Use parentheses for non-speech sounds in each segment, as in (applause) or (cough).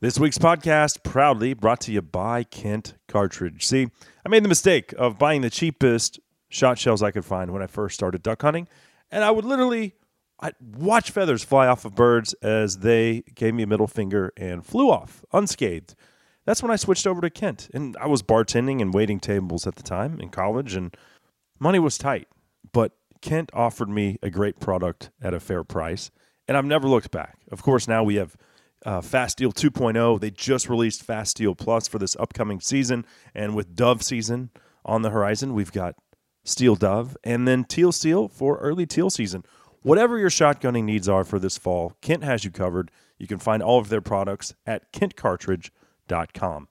This week's podcast proudly brought to you by Kent Cartridge. See, I made the mistake of buying the cheapest shot shells I could find when I first started duck hunting, and I would literally I'd watch feathers fly off of birds as they gave me a middle finger and flew off unscathed. That's when I switched over to Kent, and I was bartending and waiting tables at the time in college, and money was tight, but Kent offered me a great product at a fair price, and I've never looked back. Of course, now we have uh, Fast Steel 2.0. They just released Fast Steel Plus for this upcoming season, and with Dove season on the horizon, we've got Steel Dove and then Teal Steel for early teal season. Whatever your shotgunning needs are for this fall, Kent has you covered. You can find all of their products at kentcartridge.com.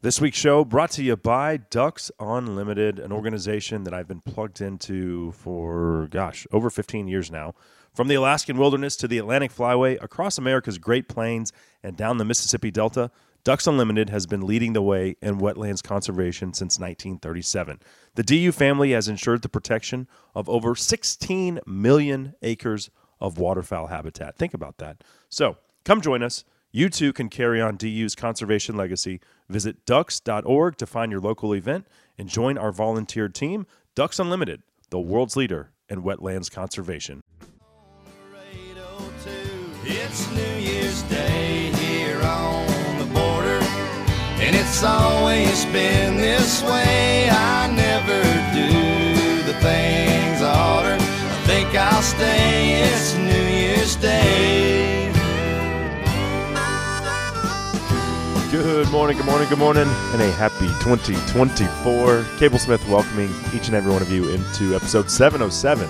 This week's show brought to you by Ducks Unlimited, an organization that I've been plugged into for, gosh, over 15 years now. From the Alaskan wilderness to the Atlantic flyway, across America's Great Plains and down the Mississippi Delta, Ducks Unlimited has been leading the way in wetlands conservation since 1937. The DU family has ensured the protection of over 16 million acres of waterfowl habitat. Think about that. So, come join us. You too can carry on DU's conservation legacy. Visit ducks.org to find your local event and join our volunteer team, Ducks Unlimited, the world's leader in wetlands conservation. It's New Year's Day here on the border, and it's always been this way. I never do the things I oughter. I think I'll stay. It's New Year's Day. Good morning, good morning, good morning, and a happy 2024. Cable Smith welcoming each and every one of you into episode 707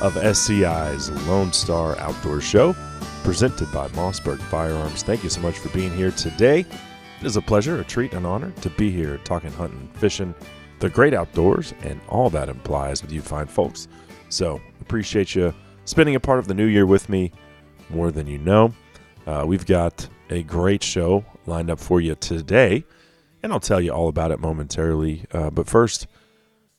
of SCI's Lone Star Outdoor Show, presented by Mossberg Firearms. Thank you so much for being here today. It is a pleasure, a treat, an honor to be here talking hunting, fishing, the great outdoors, and all that implies with you fine folks. So, appreciate you spending a part of the new year with me more than you know. Uh, we've got a great show lined up for you today, and I'll tell you all about it momentarily. Uh, but first,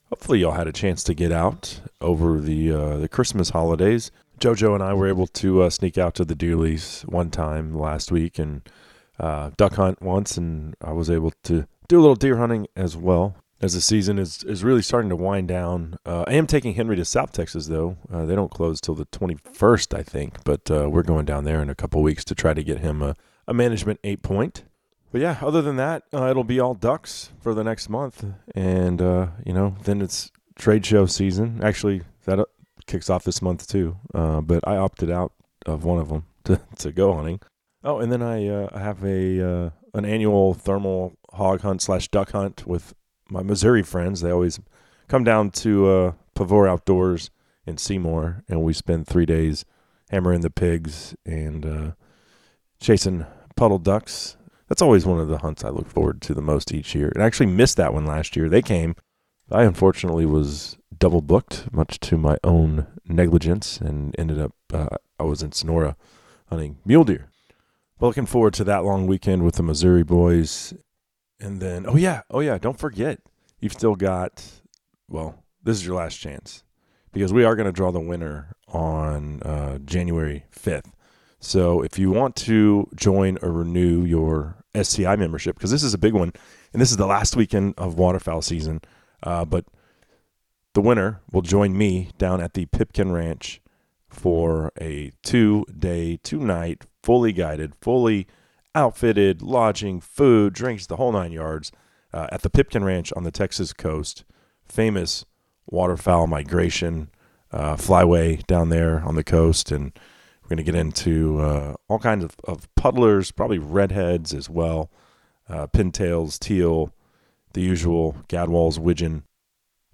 hopefully, y'all had a chance to get out over the uh, the Christmas holidays. JoJo and I were able to uh, sneak out to the Dooley's one time last week and uh, duck hunt once, and I was able to do a little deer hunting as well. As the season is, is really starting to wind down, uh, I am taking Henry to South Texas though. Uh, they don't close till the 21st, I think, but uh, we're going down there in a couple weeks to try to get him a, a management eight point. But yeah, other than that, uh, it'll be all ducks for the next month, and you know, then it's trade show season. Actually, that kicks off this month too. Uh, but I opted out of one of them (laughs) to, to go hunting. Oh, and then I uh, have a uh, an annual thermal hog hunt slash duck hunt with my Missouri friends. They always come down to uh, Pavor Outdoors in Seymour, and we spend three days hammering the pigs and uh, chasing puddle ducks. That's always one of the hunts I look forward to the most each year. And I actually missed that one last year. They came. I unfortunately was double booked, much to my own negligence, and ended up uh, I was in Sonora hunting mule deer. But looking forward to that long weekend with the Missouri boys. And then, oh yeah, oh yeah, don't forget, you've still got, well, this is your last chance because we are going to draw the winner on uh, January 5th. So if you want to join or renew your SCI membership, because this is a big one, and this is the last weekend of waterfowl season, uh, but the winner will join me down at the Pipkin Ranch for a two day, two night, fully guided, fully outfitted lodging, food, drinks, the whole nine yards uh, at the Pipkin Ranch on the Texas coast. Famous waterfowl migration uh, flyway down there on the coast. And we're going to get into uh, all kinds of, of puddlers, probably redheads as well, uh, pintails, teal, the usual gadwalls, widgeon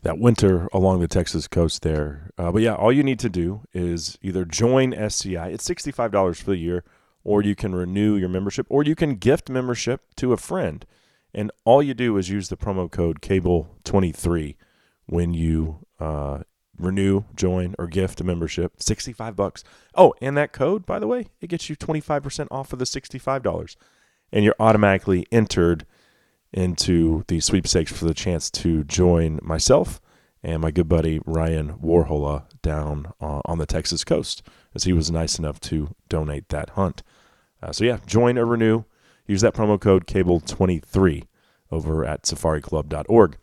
that winter along the Texas coast there. Uh, but yeah, all you need to do is either join SCI. It's $65 for the year, or you can renew your membership, or you can gift membership to a friend. And all you do is use the promo code CABLE23 when you uh, renew, join, or gift a membership. 65 bucks. Oh, and that code, by the way, it gets you 25% off of the $65. And you're automatically entered into the sweepstakes for the chance to join myself and my good buddy Ryan Warhola down uh, on the Texas coast, as he was nice enough to donate that hunt. Uh, so yeah, join or renew. Use that promo code cable23 over at safariclub.org.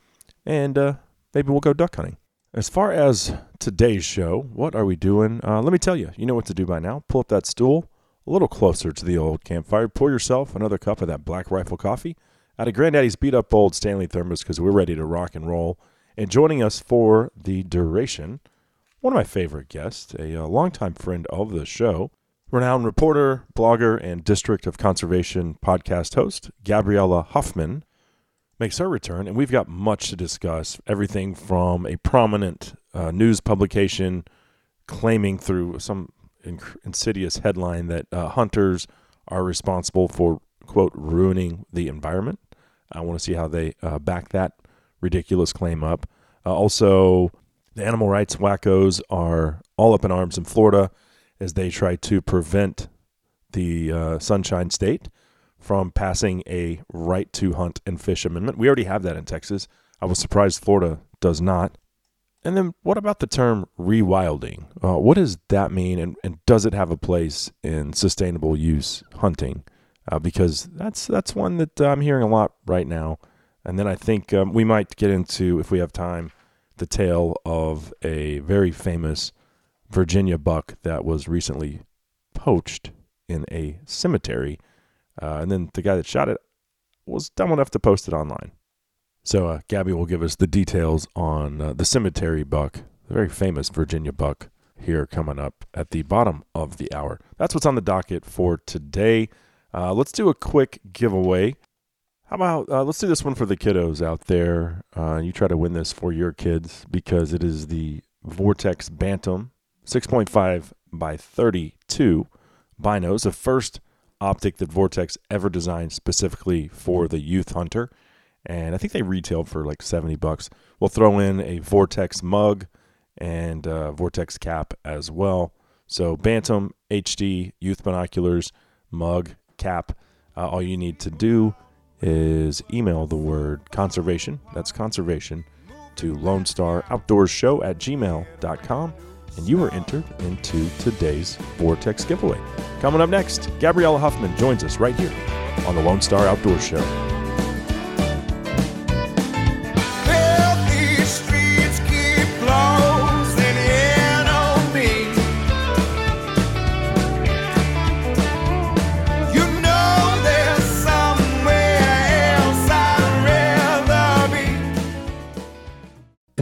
And uh, maybe we'll go duck hunting. As far as today's show, what are we doing? Uh, let me tell you, you know what to do by now. Pull up that stool a little closer to the old campfire. Pour yourself another cup of that Black Rifle coffee out of Granddaddy's beat up old Stanley thermos because we're ready to rock and roll. And joining us for the duration, one of my favorite guests, a, a longtime friend of the show, renowned reporter, blogger, and District of Conservation podcast host, Gabriella Hoffman, makes her return. And we've got much to discuss everything from a prominent uh, news publication claiming through some inc- insidious headline that uh, hunters are responsible for, quote, ruining the environment. I want to see how they uh, back that ridiculous claim up. Uh, also, the animal rights wackos are all up in arms in Florida as they try to prevent the uh, Sunshine State from passing a right to hunt and fish amendment. We already have that in Texas. I was surprised Florida does not. And then what about the term rewilding? Uh, what does that mean, and, and does it have a place in sustainable use hunting? Uh, because that's that's one that I'm hearing a lot right now. And then I think um, we might get into, if we have time, the tale of a very famous Virginia buck that was recently poached in a cemetery. Uh, and then the guy that shot it was dumb enough to post it online. So uh, Gabby will give us the details on uh, the cemetery buck, the very famous Virginia buck, here coming up at the bottom of the hour. That's what's on the docket for today. Uh, let's do a quick giveaway. How about uh, let's do this one for the kiddos out there? Uh, you try to win this for your kids because it is the Vortex Bantam 6.5 by 32 binos, the first optic that Vortex ever designed specifically for the youth hunter. And I think they retailed for like 70 bucks. We'll throw in a Vortex mug and uh, Vortex cap as well. So Bantam HD youth binoculars, mug, cap. Uh, all you need to do is email the word conservation, that's conservation, to Lone Star Outdoors Show at gmail.com and you are entered into today's Vortex giveaway. Coming up next, Gabriella Hoffman joins us right here on the Lone Star Outdoors Show.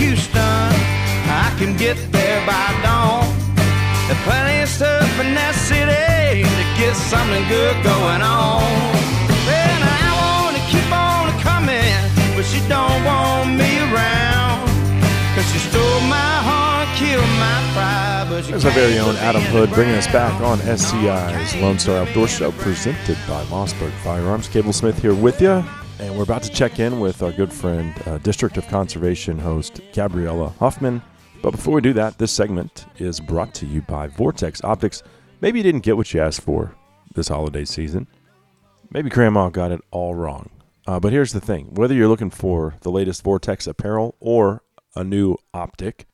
Houston. I can get there by dawn. There's plenty of stuff in that city to get something good going on. Well, I want to keep on coming, but she don't want me around. Cause she stole my heart, killed my pride. But There's our very own Adam Hood bringing us back on SCI's Lone Star Outdoor Show presented by Mossberg Firearms. Cable Smith here with you. And we're about to check in with our good friend, uh, District of Conservation host Gabriella Hoffman. But before we do that, this segment is brought to you by Vortex Optics. Maybe you didn't get what you asked for this holiday season. Maybe Grandma got it all wrong. Uh, but here's the thing whether you're looking for the latest Vortex apparel or a new optic,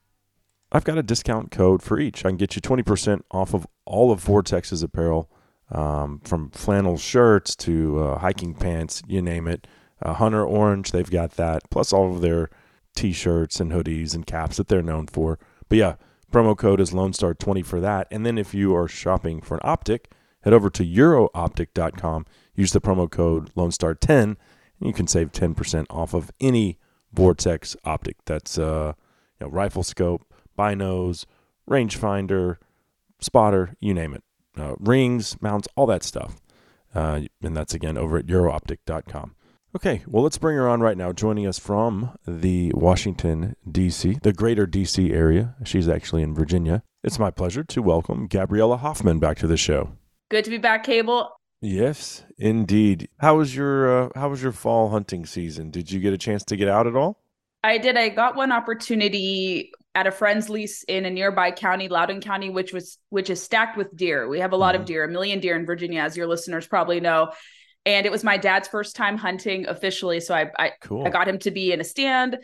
I've got a discount code for each. I can get you 20% off of all of Vortex's apparel, um, from flannel shirts to uh, hiking pants, you name it. Uh, Hunter Orange, they've got that, plus all of their t shirts and hoodies and caps that they're known for. But yeah, promo code is Lone Star 20 for that. And then if you are shopping for an optic, head over to eurooptic.com, use the promo code Lone Star 10, and you can save 10% off of any Vortex optic. That's uh, you know, rifle scope, binos, rangefinder, spotter, you name it. Uh, rings, mounts, all that stuff. Uh, and that's again over at eurooptic.com. Okay, well, let's bring her on right now. Joining us from the Washington, D.C., the greater D.C. area. She's actually in Virginia. It's my pleasure to welcome Gabriella Hoffman back to the show. Good to be back, Cable. Yes, indeed. How was your uh, How was your fall hunting season? Did you get a chance to get out at all? I did. I got one opportunity at a friend's lease in a nearby county, Loudoun County, which was which is stacked with deer. We have a lot mm-hmm. of deer, a million deer in Virginia, as your listeners probably know. And it was my dad's first time hunting officially, so I I, cool. I got him to be in a stand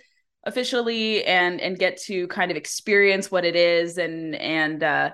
officially and and get to kind of experience what it is and and uh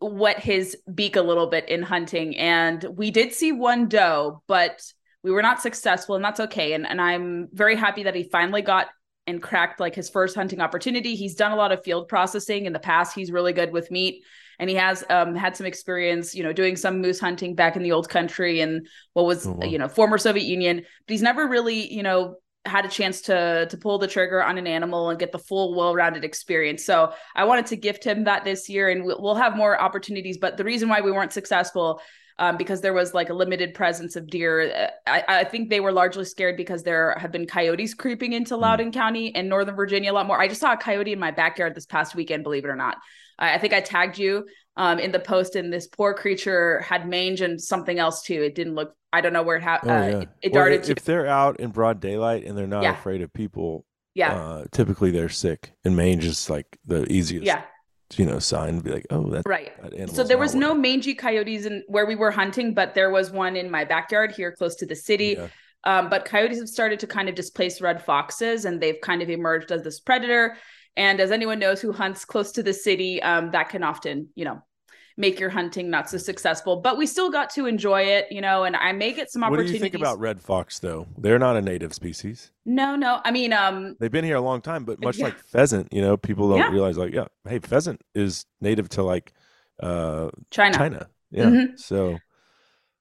wet his beak a little bit in hunting. And we did see one doe, but we were not successful, and that's okay. And, and I'm very happy that he finally got and cracked like his first hunting opportunity. He's done a lot of field processing in the past. He's really good with meat and he has um, had some experience, you know, doing some moose hunting back in the old country and what was, oh, wow. you know, former Soviet Union. But he's never really, you know, had a chance to to pull the trigger on an animal and get the full well-rounded experience. So I wanted to gift him that this year, and we'll have more opportunities. But the reason why we weren't successful um, because there was like a limited presence of deer. Uh, I, I, think they were largely scared because there have been coyotes creeping into hmm. Loudoun. County and Northern Virginia a lot more. I just saw a coyote in my backyard this past weekend, believe it or not. I, I think I tagged you um, in the post, and this poor creature had mange and something else too. It didn't look I don't know where it happened. Oh, uh, yeah. it, it darted. If, if they're out in broad daylight and they're not yeah. afraid of people, yeah, uh, typically they're sick. And mange is like the easiest. Yeah. You know, sign be like, oh, that's right. That so there was no mangy coyotes in where we were hunting, but there was one in my backyard here, close to the city. Yeah. Um, but coyotes have started to kind of displace red foxes, and they've kind of emerged as this predator. And as anyone knows who hunts close to the city, um, that can often, you know, make your hunting not so successful. But we still got to enjoy it, you know, and I may get some opportunities. What do you think about red fox though? They're not a native species. No, no. I mean, um they've been here a long time, but much yeah. like pheasant, you know, people don't yeah. realize like, yeah, hey, pheasant is native to like uh China. China. Yeah. Mm-hmm. So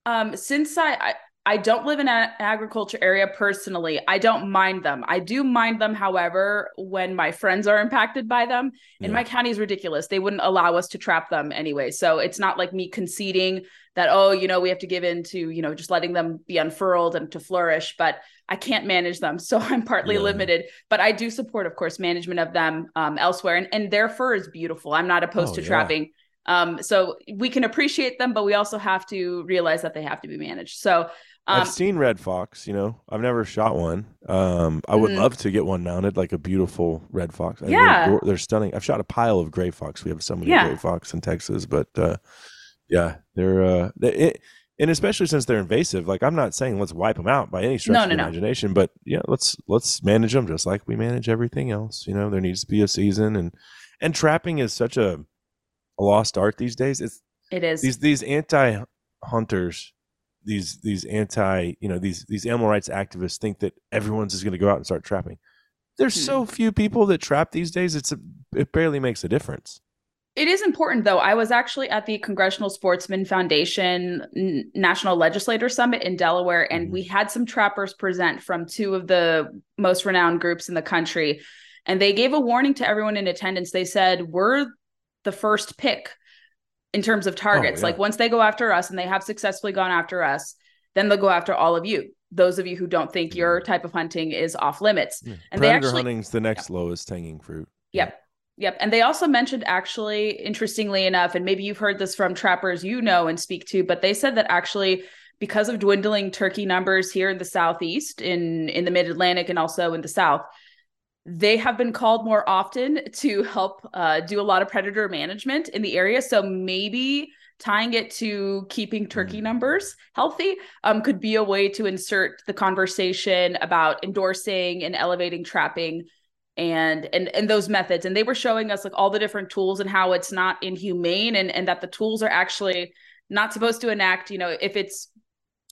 um since I, I I don't live in an agriculture area personally. I don't mind them. I do mind them, however, when my friends are impacted by them. And yeah. my county is ridiculous. They wouldn't allow us to trap them anyway. So it's not like me conceding that, oh, you know, we have to give in to, you know, just letting them be unfurled and to flourish. But I can't manage them. So (laughs) I'm partly yeah. limited. But I do support, of course, management of them um, elsewhere. And, and their fur is beautiful. I'm not opposed oh, to yeah. trapping. Um, so we can appreciate them, but we also have to realize that they have to be managed. So um, I've seen red fox. You know, I've never shot one. Um, I would mm. love to get one mounted, like a beautiful red fox. I yeah, they're, they're, stunning. I've shot a pile of gray fox. We have so many yeah. gray fox in Texas, but uh, yeah, they're uh, they, it, and especially since they're invasive. Like I'm not saying let's wipe them out by any stretch no, of no, imagination, but yeah, let's let's manage them just like we manage everything else. You know, there needs to be a season, and and trapping is such a, a lost art these days. It's it is these these anti hunters these these anti you know these these animal rights activists think that everyone's just going to go out and start trapping. There's hmm. so few people that trap these days. It's a, it barely makes a difference. It is important though. I was actually at the Congressional Sportsman Foundation N- National Legislator Summit in Delaware, and mm-hmm. we had some trappers present from two of the most renowned groups in the country. And they gave a warning to everyone in attendance. They said, We're the first pick in terms of targets. Oh, yeah. Like once they go after us and they have successfully gone after us, then they'll go after all of you. Those of you who don't think your mm-hmm. type of hunting is off limits. Yeah. And Predator they actually hunting's the next yeah. lowest hanging fruit. Yep. Yep. And they also mentioned actually, interestingly enough, and maybe you've heard this from trappers you know and speak to, but they said that actually because of dwindling turkey numbers here in the southeast, in in the mid Atlantic, and also in the south, they have been called more often to help uh, do a lot of predator management in the area. So maybe tying it to keeping turkey mm. numbers healthy um, could be a way to insert the conversation about endorsing and elevating trapping and and and those methods and they were showing us like all the different tools and how it's not inhumane and and that the tools are actually not supposed to enact you know if it's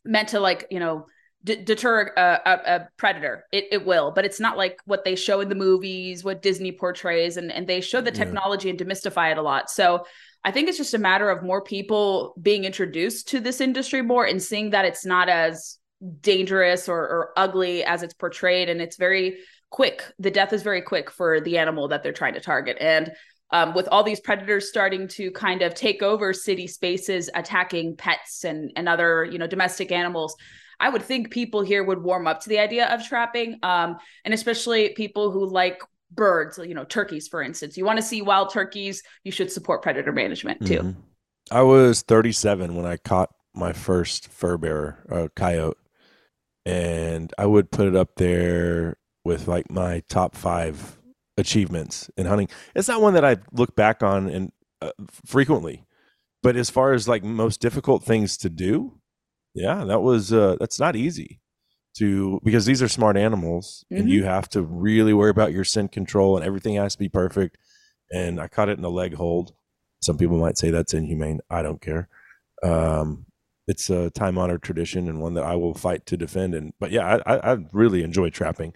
meant to like you know d- deter a, a, a, predator. It, it will, but it's not like what they show in the movies, what Disney portrays, and, and they show the technology yeah. and demystify it a lot. So I think it's just a matter of more people being introduced to this industry more and seeing that it's not as dangerous or, or ugly as it's portrayed. And it's very quick. The death is very quick for the animal that they're trying to target. And um, with all these predators starting to kind of take over city spaces, attacking pets and, and other, you know, domestic animals, I would think people here would warm up to the idea of trapping, um, and especially people who like birds, you know, turkeys, for instance. You want to see wild turkeys, you should support predator management too. Mm-hmm. I was 37 when I caught my first fur bearer, a coyote, and I would put it up there with like my top five achievements in hunting. It's not one that I look back on and uh, frequently, but as far as like most difficult things to do, yeah, that was uh, that's not easy to because these are smart animals Mhm. and you have to really worry about your scent control and everything has to be perfect. And I caught it in a leg hold. Some people might say that's inhumane. I don't care. Um, it's a time honored tradition and one that I will fight to defend. And but yeah, I, I, I really enjoy trapping.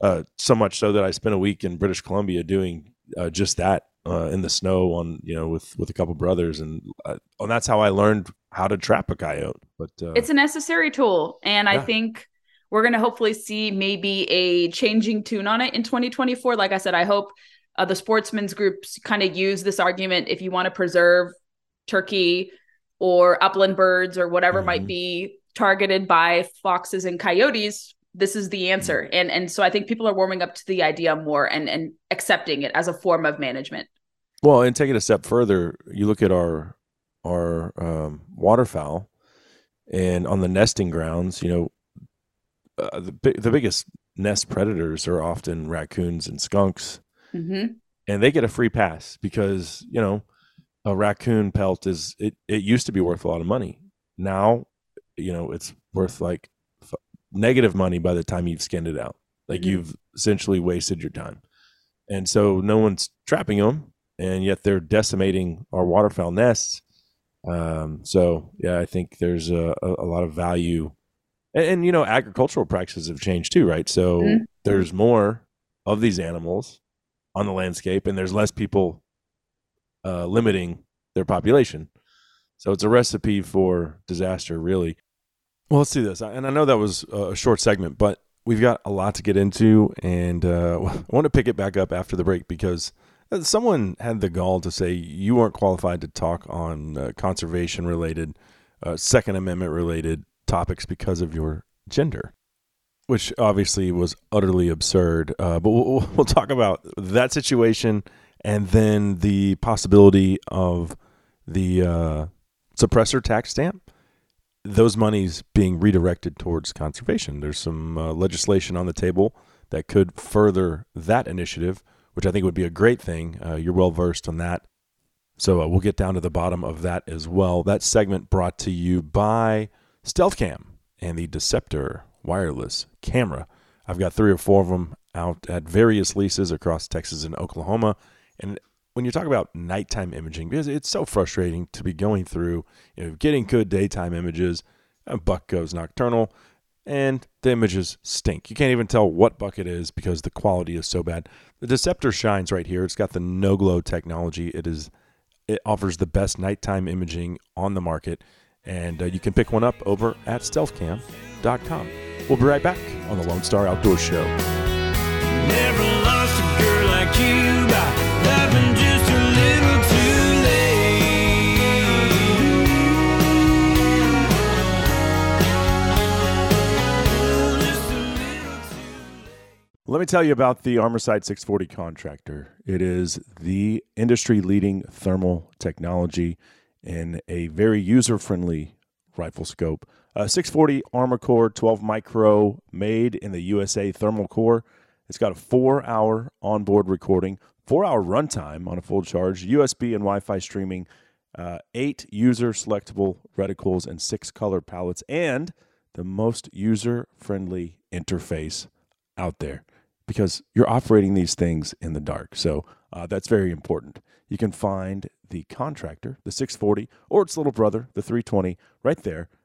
Uh, so much so that I spent a week in British Columbia doing uh, just that uh, in the snow on you know with with a couple brothers and uh, and that's how I learned how to trap a coyote. But uh, it's a necessary tool and i think we're going to hopefully see maybe a changing tune on it in 2024 like i said i hope uh, the sportsmen's groups kind of use this argument if you want to preserve turkey or upland birds or whatever might Mhm. be targeted by foxes and coyotes this is the answer. And and so i think people are warming up to the idea more and and accepting it as a form of management. Well, and take it a step further, you look at our our um, waterfowl, and on the nesting grounds, you know, uh, the the biggest nest predators are often raccoons and skunks, hmm and they get a free pass because you know a raccoon pelt is it it used to be worth a lot of money. Now, you know, it's worth like negative money by the time you've skinned it out. Like Mhm. you've essentially wasted your time, and so no one's trapping them, and yet they're decimating our waterfowl nests. Um, so yeah, I think there's a, a, lot of value, and, and you know, agricultural practices have changed too, right? So Mhm. there's more of these animals on the landscape, and there's less people uh, limiting their population. So it's a recipe for disaster, really. Well, let's do this. And I know that was a short segment, but we've got a lot to get into. And uh, (laughs) I want to pick it back up after the break because uh, someone had the gall to say you weren't qualified to talk on uh, conservation related, uh, Second Amendment related topics because of your gender. Which obviously was utterly absurd. Uh, but we'll, we'll talk about that situation and then the possibility of the uh, suppressor tax stamp, those monies being redirected towards conservation. There's some uh, legislation on the table that could further that initiative, which I think would be a great thing. Uh, you're well versed on that. So uh, we'll get down to the bottom of that as well. That segment brought to you by StealthCam and the Deceptor wireless camera. I've got three or four of them out at various leases across Texas and Oklahoma. And when you talk about nighttime imaging, because it's so frustrating to be going through, you know, getting good daytime images, a buck goes nocturnal, and the images stink. You can't even tell what buck it is because the quality is so bad. The Deceptor shines right here. It's got the no glow technology. It is, it offers the best nighttime imaging on the market, and uh, you can pick one up over at StealthCam.com. We'll be right back on the Lone Star Outdoor Show. Never Let me tell you about the Armasight 640 contractor. It is the industry leading thermal technology in a very user friendly rifle scope. Uh, 640 ArmaCore 12 Micro made in the USA thermal core. It's got a four hour onboard recording, four hour runtime on a full charge, USB and Wi Fi streaming, uh, eight user selectable reticles, and six color palettes, and the most user friendly interface out there because you're operating these things in the dark. So uh, that's very important. You can find the contractor, the 640, or its little brother, the 320, right there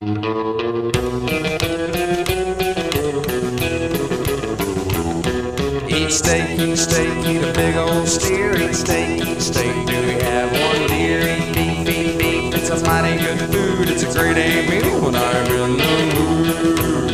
Each steak, eat steak, eat a big old steer. Each steak, each steak, do we have one deer? Eat beef, eat beef, three-day meal when I'm in the mood.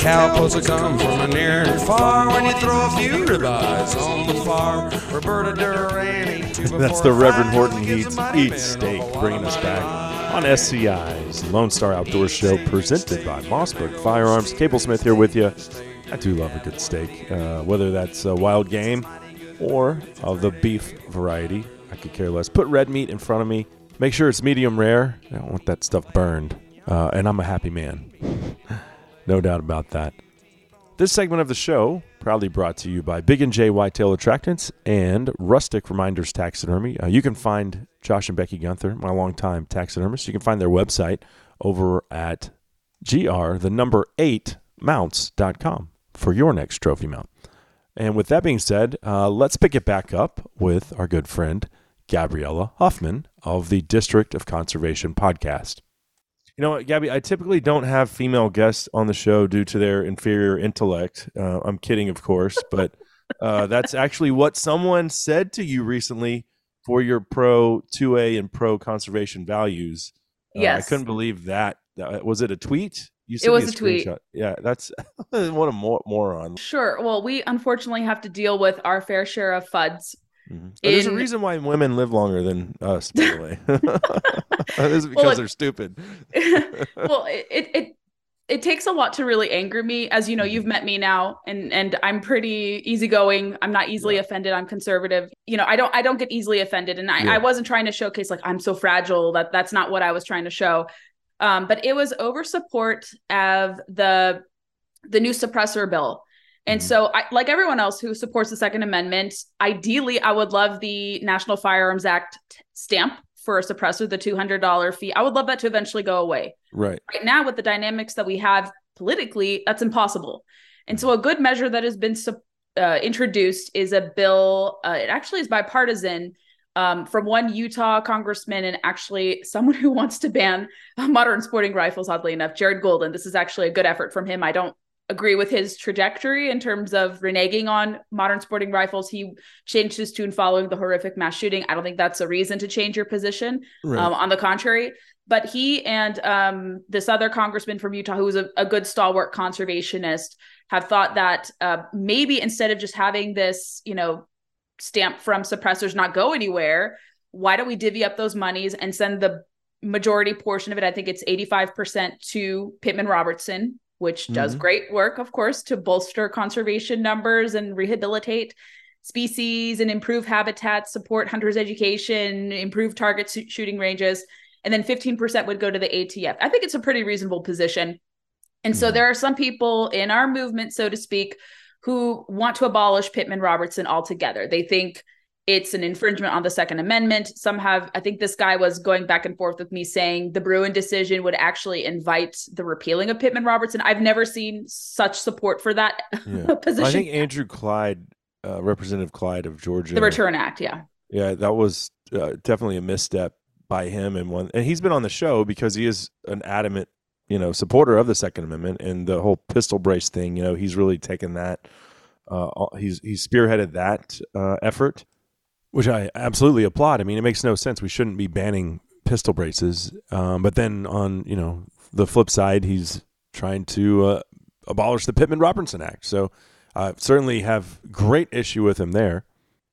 Cowpokes will come from near and far when you throw a few ribeyes on the farm. Roberta Duran That's the Reverend Horton gives Eats, Eats Steak, bringing us back. On SCI's Lone Star Outdoor Show, presented by Mossberg Firearms. Cable Smith here with you. I do love a good steak, uh, whether that's a wild game or of the beef variety. I could care less. Put red meat in front of me. Make sure it's medium rare. I don't want that stuff burned. Uh, and I'm a happy man. (laughs) no doubt about that. This segment of the show proudly brought to you by Big and J Whitetail Attractants and Rustic Reminders Taxidermy. Uh, you can find Josh and Becky Gunther, my longtime taxidermist. You can find their website over at gr the number eight mounts.com for your next trophy mount. And with that being said, uh, let's pick it back up with our good friend Gabriella Hoffman of the District of Conservation podcast. You know what, Gabby? I typically don't have female guests on the show due to their inferior intellect. Uh, I'm kidding, of course, (laughs) but uh, that's actually what someone said to you recently for your pro 2A and pro conservation values. Uh, Yes. I couldn't believe that. That- Was it a tweet? You It was me a tweet. Yeah, that's (laughs) what a mor- moron. Sure. Well, we unfortunately have to deal with our fair share of FUDs. Mhm. But There's a reason why women live longer than us, by the way. (laughs) (laughs) this is because Well, it- they're stupid. (laughs) well, it, it it it takes a lot to really anger me. As you know, you've met me now, and and I'm pretty easygoing. I'm not easily Yeah. offended. I'm conservative. You know, I don't I don't get easily offended, and I, Yeah. I wasn't trying to showcase like I'm so fragile. That that's not what I was trying to show. Um, but it was over support of the the new suppressor bill. And Mhm. so, I, like everyone else who supports the Second Amendment, ideally, I would love the National Firearms Act t- stamp for a suppressor, the $200 fee. I would love that to eventually go away Right. right now with the dynamics that we have politically that's impossible and so a good measure that has been sup- uh, introduced is a bill uh, it actually is bipartisan um, from one utah congressman and actually someone (laughs) who wants to ban modern sporting rifles oddly enough jared golden this is actually a good effort from him i don't agree with his trajectory in terms of reneging on modern sporting rifles he changed his tune following the horrific mass shooting i don't think that's a reason to change your position Right. um, on the contrary, but he and um, this other congressman from Utah, who was a, a good stalwart conservationist, have thought that uh, maybe instead of just having this, you know, stamp from suppressors not go anywhere, why don't we divvy up those monies and send the majority portion of it? I think it's 85% to Pittman Robertson, which does Mhm. great work, of course, to bolster conservation numbers and rehabilitate species and improve habitats, support hunters' education, improve target shooting ranges, and then 15% would go to the ATF. I think it's a pretty reasonable position. And so Mhm. there are some people in our movement, so to speak, who want to abolish Pittman Robertson altogether. They think it's an infringement on the Second Amendment. Some have, I think this guy was going back and forth with me saying the Bruen decision would actually invite the repealing of Pittman Robertson. I've never seen such support for that (laughs) Yeah. position. I think Andrew Clyde, uh, Representative Clyde of Georgia, the Return Act, yeah. Yeah, that was uh, definitely a misstep by him, and one. And he's been on the show because he is an adamant, you know, supporter of the Second Amendment and the whole pistol brace thing. You know, he's really taken that. Uh, he's he's spearheaded that uh, effort, which I absolutely applaud. I mean, it makes no sense. We shouldn't be banning pistol braces. Um, but then on you know the flip side, he's trying to uh, abolish the Pittman Robertson Act. So I certainly have great issue with him there.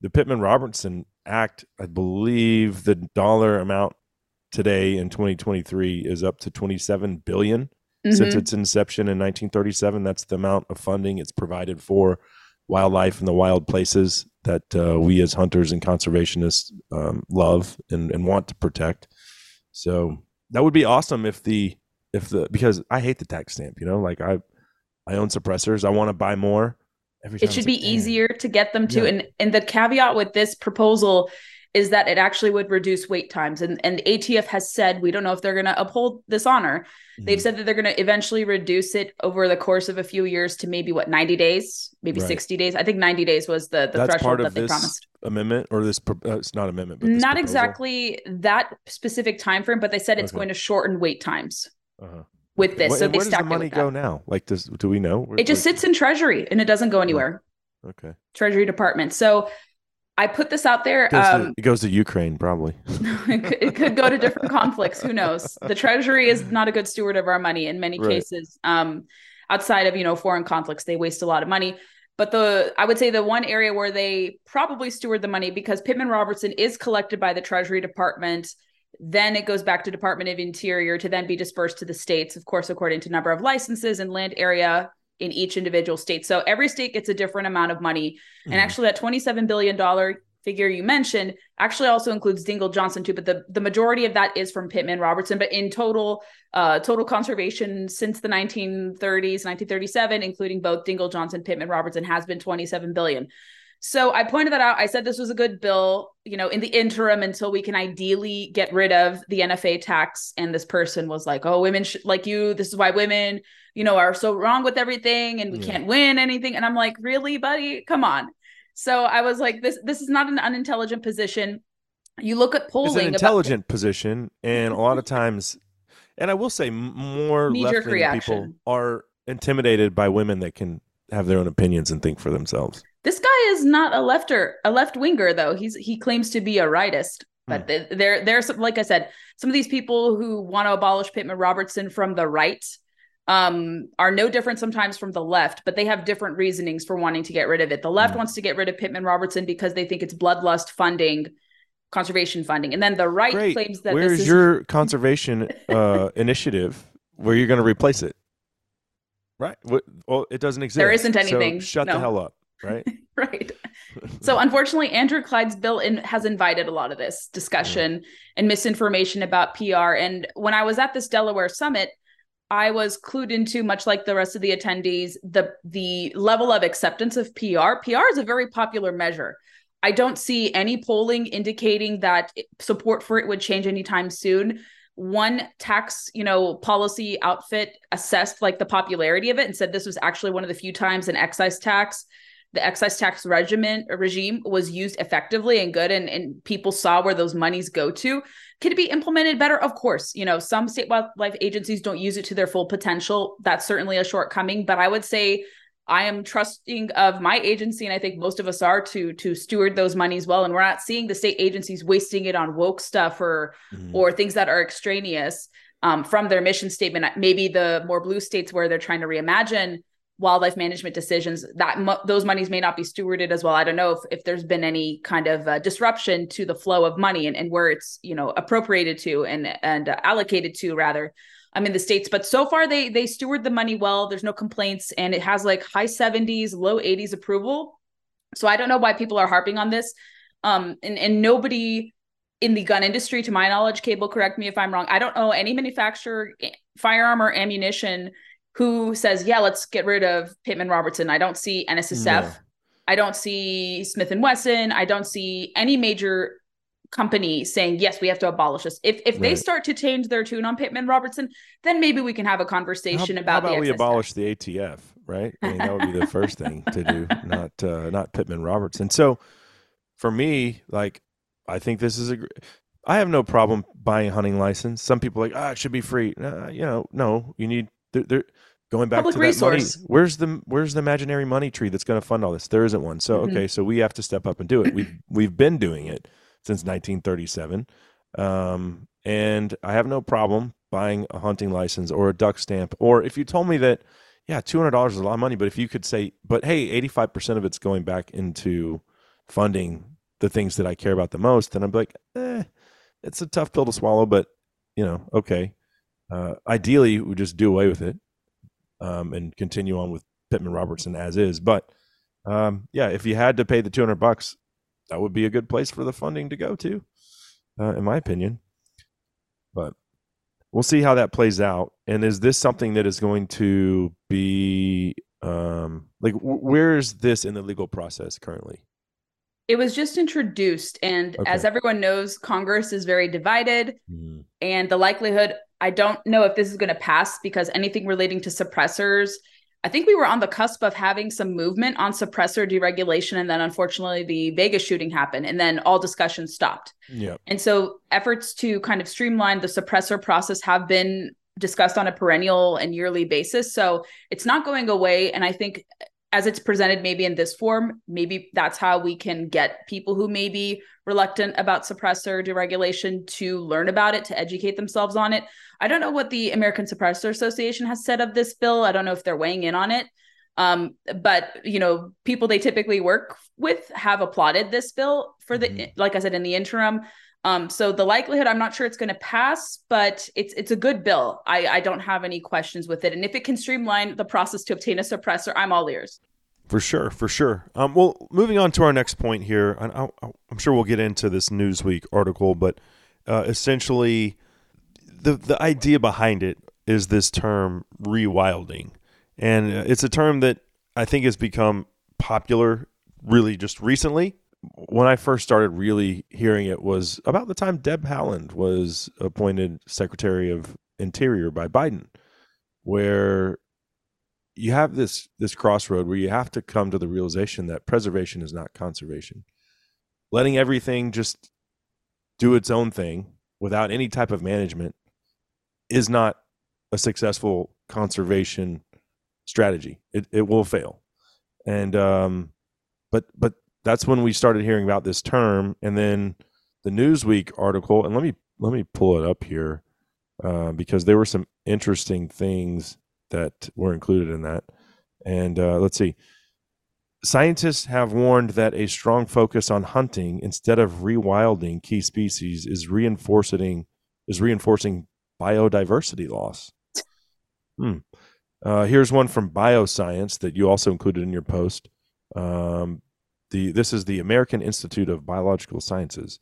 The Pittman Robertson Act, I believe the dollar amount today in 2023 is up to 27 billion since Mhm. its inception in 1937. That's the amount of funding it's provided for wildlife and the wild places that uh, we as hunters and conservationists um, love and, and want to protect. So that would be awesome if the if the because I hate the tax stamp. You know, like I I own suppressors. I want to buy more. Every time it should it's be easier to get them to Yeah. and and the caveat with this proposal is that it actually would reduce wait times and and ATF has said we don't know if they're going to uphold this honor they've Mhm. said that they're going to eventually reduce it over the course of a few years to maybe what 90 days maybe Right. 60 days i think 90 days was the the That's threshold part that they this promised amendment or this uh, it's not amendment but not proposal? exactly that specific time frame but they said it's Okay. going to shorten wait times uh-huh. with this Where- so they where does the money go that. now like does do we know Where- it just like- sits in treasury and it doesn't go anywhere okay treasury department so I put this out there. It goes, Um, to, it goes to Ukraine, probably. (laughs) it, could, it could go to different conflicts. Who knows? The Treasury is not a good steward of our money in many Right. cases. Um, outside of you know foreign conflicts, they waste a lot of money. But the I would say the one area where they probably steward the money because Pittman Robertson is collected by the Treasury Department. Then it goes back to Department of Interior to then be dispersed to the states, of course, according to number of licenses and land area in each individual state. So every state gets a different amount of money. And Mhm. actually, that $27 billion figure you mentioned actually also includes Dingell Johnson too, but the, the majority of that is from Pittman Robertson. But in total, uh, total conservation since the 1930s, 1937, including both Dingell Johnson, Pittman Robertson, has been 27 billion. So I pointed that out. I said this was a good bill, you know, in the interim until we can ideally get rid of the NFA tax. And this person was like, "Oh, women sh- like you. This is why women, you know, are so wrong with everything, and we Yeah. can't win anything." And I'm like, "Really, buddy? Come on." So I was like, "This this is not an unintelligent position." You look at polling. It's an about- intelligent position, and a lot of (laughs) times, and I will say, more left people are intimidated by women that can have their own opinions and think for themselves. This guy is not a lefter, a left winger though. He's he claims to be a rightist, but th- there there's some, like I said, some of these people who want to abolish Pittman Robertson from the right um are no different sometimes from the left, but they have different reasonings for wanting to get rid of it. The left Mm. wants to get rid of Pittman Robertson because they think it's bloodlust funding, conservation funding, and then the right Great. claims that Where's is your conservation uh, (laughs) initiative where you're going to replace it? Right. Well, it doesn't exist. There isn't so anything. shut the hell up. Right. (laughs) right. (laughs) So unfortunately, Andrew Clyde's bill in, has invited a lot of this discussion mm-hmm. and misinformation about PR. And when I was at this Delaware summit, I was clued into, much like the rest of the attendees, the the level of acceptance of PR. PR is a very popular measure. I don't see any polling indicating that support for it would change anytime soon. One tax, you know, policy outfit assessed like the popularity of it and said this was actually one of the few times an excise tax the excise tax regimen regime was used effectively and good and, and people saw where those monies go to could it be implemented better of course you know some state wildlife agencies don't use it to their full potential that's certainly a shortcoming but i would say i am trusting of my agency and i think most of us are to to steward those monies well and we're not seeing the state agencies wasting it on woke stuff or Mhm. or things that are extraneous um, from their mission statement. Maybe the more blue states where they're trying to reimagine wildlife management decisions that mo- those monies may not be stewarded as well. I don't know if, if there's been any kind of uh, disruption to the flow of money and, and where it's you know appropriated to and and uh, allocated to rather. I'm in the states, but so far they they steward the money well. There's no complaints, and it has like high 70s, low 80s approval. So I don't know why people are harping on this. Um, and and nobody in the gun industry, to my knowledge, Cable, correct me if I'm wrong. I don't know any manufacturer, eh, firearm or ammunition, who says, "Yeah, let's get rid of Pittman Robertson." I don't see NSSF. No. I don't see Smith and Wesson. I don't see any major company saying, "Yes, we have to abolish this." If if they start to change their tune on Pittman Robertson, then maybe we can have a conversation how, about how the about we abolish the ATF, right? I mean, that would be the first thing to do, (laughs) not uh, not Pittman Robertson. So, for me, like, I think this is a. I have no problem buying a hunting license. Some people are like, ah, it should be free. Uh, you know, no, you need. They're, they're going back Public to that money. resource. Where's the Where's the imaginary money tree that's going to fund all this? There isn't one. So Mhm. okay, so we have to step up and do it. We've we've been doing it since 1937, um, and I have no problem buying a hunting license or a duck stamp. Or if you told me that, yeah, two hundred dollars is a lot of money, but if you could say, but hey, eighty five percent of it's going back into funding the things that I care about the most, then I'm like, eh, it's a tough pill to swallow, but you know, okay. Uh, ideally, we just do away with it um, and continue on with Pittman Robertson as is. But um, yeah, if you had to pay the two hundred bucks, that would be a good place for the funding to go to, uh, in my opinion. But we'll see how that plays out. And is this something that is going to be um, like w- where is this in the legal process currently? It was just introduced, and Okay. as everyone knows, Congress is very divided. and the likelihood i don't know if this is going to pass because anything relating to suppressors i think we were on the cusp of having some movement on suppressor deregulation and then unfortunately the vegas shooting happened and then all discussion stopped Yeah. and so efforts to kind of streamline the suppressor process have been discussed on a perennial and yearly basis so it's not going away and i think as it's presented maybe in this form maybe that's how we can get people who may be reluctant about suppressor deregulation to learn about it to educate themselves on it. I don't know what the american suppressor association has said of this bill. I don't know if they're weighing in on it. Um, but you know people they typically work with have applauded this bill for the mm-hmm. like i said in the interim um, so the likelihood, I'm not sure it's going to pass, but it's it's a good bill. I, I don't have any questions with it, and if it can streamline the process to obtain a suppressor, I'm all ears. For sure, for sure. Um, well, moving on to our next point here, I, am sure we'll get into this Newsweek article, but uh, essentially, the the idea behind it is this term rewilding, and it's a term that I think has become popular really just recently when I first started really hearing it was about the time Deb Haaland was appointed Secretary of Interior by Biden, where you have this this crossroad where you have to come to the realization that preservation is not conservation. Letting everything just do its own thing without any type of management is not a successful conservation strategy. It it will fail. And um but but that's when we started hearing about this term. And then the newsweek article and let me let me pull it up here uh, because there were some interesting things that were included in that. And uh, let's see. Scientists have warned that a strong focus on hunting instead of rewilding key species is reinforcing is reinforcing biodiversity loss. Hmm. uh, here's one from bioscience that you also included in your post. Um, the this is the American Institute of Biological Sciences.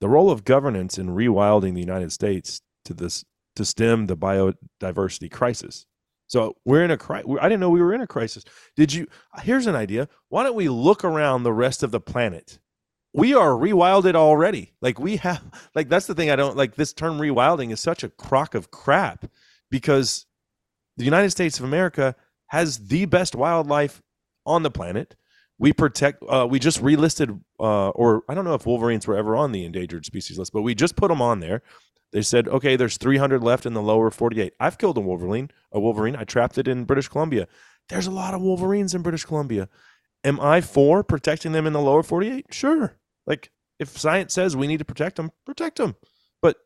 The role of governance in rewilding the United States to this to stem the biodiversity crisis. So we're in a crisis. I didn't know we were in a crisis. Did you? Here's an idea. Why don't we look around the rest of the planet? We are rewilded already. Like we have. Like that's the thing. I don't like this term rewilding is such a crock of crap because the United States of America has the best wildlife on the planet we protect uh, we just relisted uh, or i don't know if wolverines were ever on the endangered species list but we just put them on there. They said okay there's 300 left in the lower 48 i've killed a wolverine a wolverine. I trapped it in british columbia. There's a lot of wolverines in british columbia. Am i for protecting them in the lower 48 sure. Like if science says we need to protect them protect them but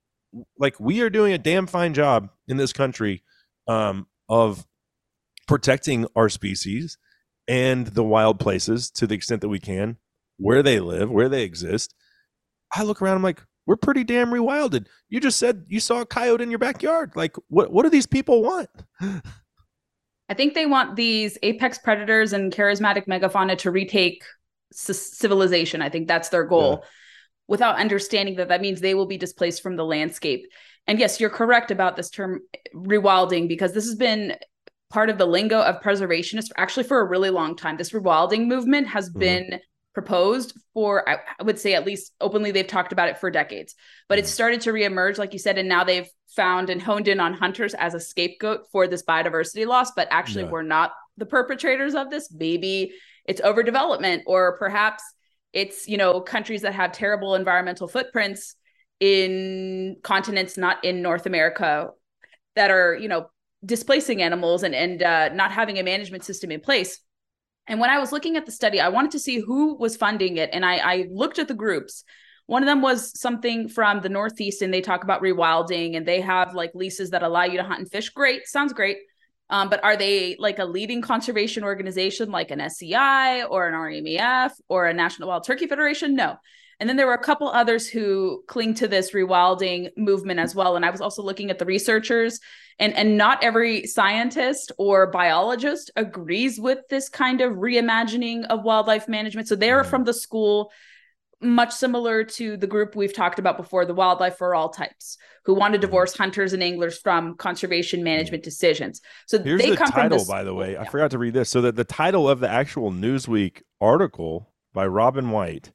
like we are doing a damn fine job in this country um, of protecting our species and the wild places to the extent that we can, where they live, where they exist. I look around, I'm like, we're pretty damn rewilded. You just said you saw a coyote in your backyard. Like, what what do these people want? I think they want these apex predators and charismatic megafauna to retake c- civilization. I think that's their goal. Yeah. Without understanding that that means they will be displaced from the landscape. And yes, you're correct about this term rewilding because this has been part of the lingo of preservationists actually for a really long time. This rewilding movement has mm-hmm. been proposed for, I, would say, at least openly, they've talked about it for decades. But it's mm-hmm. started to reemerge, like you said, and now they've found and honed in on hunters as a scapegoat for this biodiversity loss. But actually, yeah. we're not the perpetrators of this. Maybe it's overdevelopment, or perhaps it's you know countries that have terrible environmental footprints in continents not in North America that are you know displacing animals and and uh, not having a management system in place. And when I was looking at the study, I wanted to see who was funding it, and I, I looked at the groups. One of them was something from the Northeast, and they talk about rewilding, and they have like leases that allow you to hunt and fish. Great, sounds great. Um, but are they like a leading conservation organization like an SCI or an RMEF or a National Wild Turkey Federation? No. And then there were a couple others who cling to this rewilding movement as well. And I was also looking at the researchers, and, and not every scientist or biologist agrees with this kind of reimagining of wildlife management. So they're mm-hmm. from the school much similar to the group we've talked about before, the Wildlife for All types, who want to mm-hmm. divorce hunters and anglers from conservation management decisions. So here's they the come title, this, by the way. Yeah. I forgot to read this. So that the title of the actual Newsweek article by Robyn White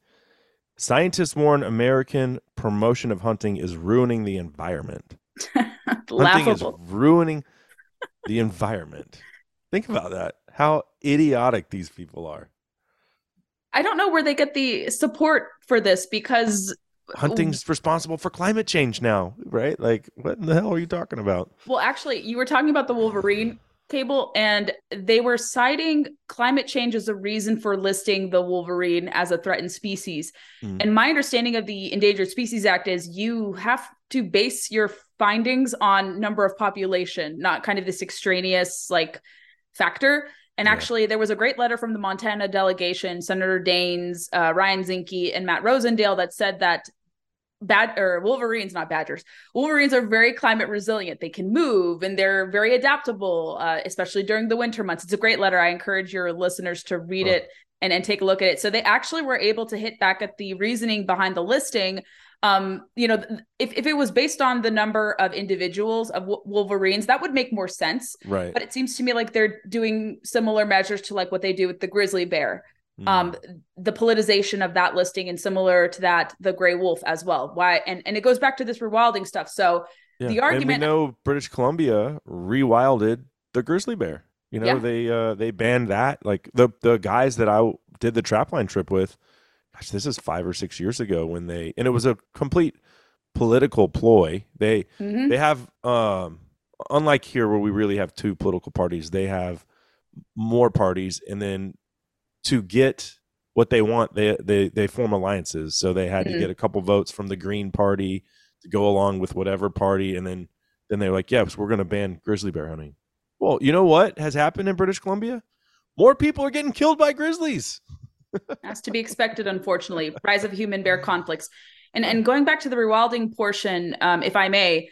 Scientists warn American promotion of hunting is ruining the environment. (laughs) hunting is ruining the environment. Think about that. How idiotic these people are. I don't know where they get the support for this because hunting's responsible for climate change now, right? Like, what in the hell are you talking about? Well, actually, you were talking about the Wolverine cable and they were citing climate change as a reason for listing the wolverine as a threatened species. Mm. And my understanding of the Endangered Species Act is you have to base your findings on number of population, not kind of this extraneous like factor. And Yeah. actually, there was a great letter from the Montana delegation, Senator Daines, uh, Ryan Zinke, and Matt Rosendale that said that bad or Wolverines, not Badgers, Wolverines are very climate resilient. They can move and they're very adaptable, uh, especially during the winter months. It's a great letter. I encourage your listeners to read Huh. it and, and take a look at it. So they actually were able to hit back at the reasoning behind the listing. Um, you know, if, if it was based on the number of individuals of w- Wolverines, that would make more sense. Right. But it seems to me like they're doing similar measures to like what they do with the grizzly bear Mm. um the politicization of that listing and similar to that the gray wolf as well why and and it goes back to this rewilding stuff so Yeah. the And argument- we know British Columbia rewilded the grizzly bear. You know, Yeah. they uh they banned that. Like the the guys that I did the trapline trip with, gosh, this is five or six years ago when they and it was a complete political ploy. They Mhm. they have um unlike here where we really have two political parties, they have more parties and then to get what they want, they they they form alliances. So they had Mhm. to get a couple votes from the Green Party to go along with whatever party, and then then they're like, "Yeah, so we're going to ban grizzly bear hunting." Well, you know what has happened in British Columbia? More people are getting killed by grizzlies. (laughs) as to be expected unfortunately rise of human bear conflicts and and going back to the rewilding portion um, if i may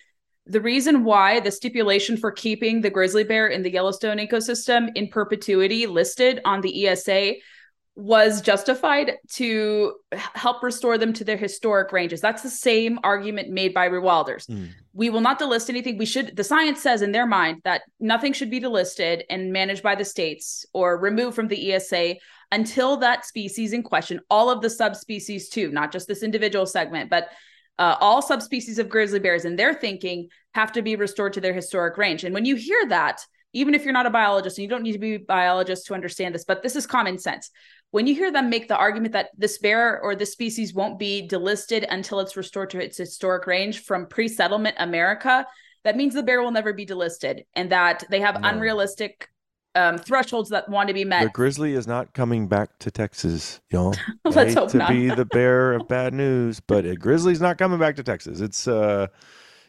the reason why the stipulation for keeping the grizzly bear in the yellowstone ecosystem in perpetuity listed on the esa was justified to help restore them to their historic ranges. That's the same argument made by rewilders Mm. we will not delist anything. We should the science says in their mind that nothing should be delisted and managed by the states or removed from the esa until that species in question all of the subspecies too not just this individual segment but uh, all subspecies of grizzly bears in their thinking have to be restored to their historic range and when you hear that even if you're not a biologist and you don't need to be a biologist to understand this but this is common sense when you hear them make the argument that this bear or this species won't be delisted until it's restored to its historic range from pre-settlement America, that means the bear will never be delisted and that they have No. unrealistic um, thresholds that want to be met. The grizzly is not coming back to Texas, y'all. (laughs) Let's hope to not. be the (laughs) bearer of bad news, but a grizzly's not coming back to Texas. It's uh,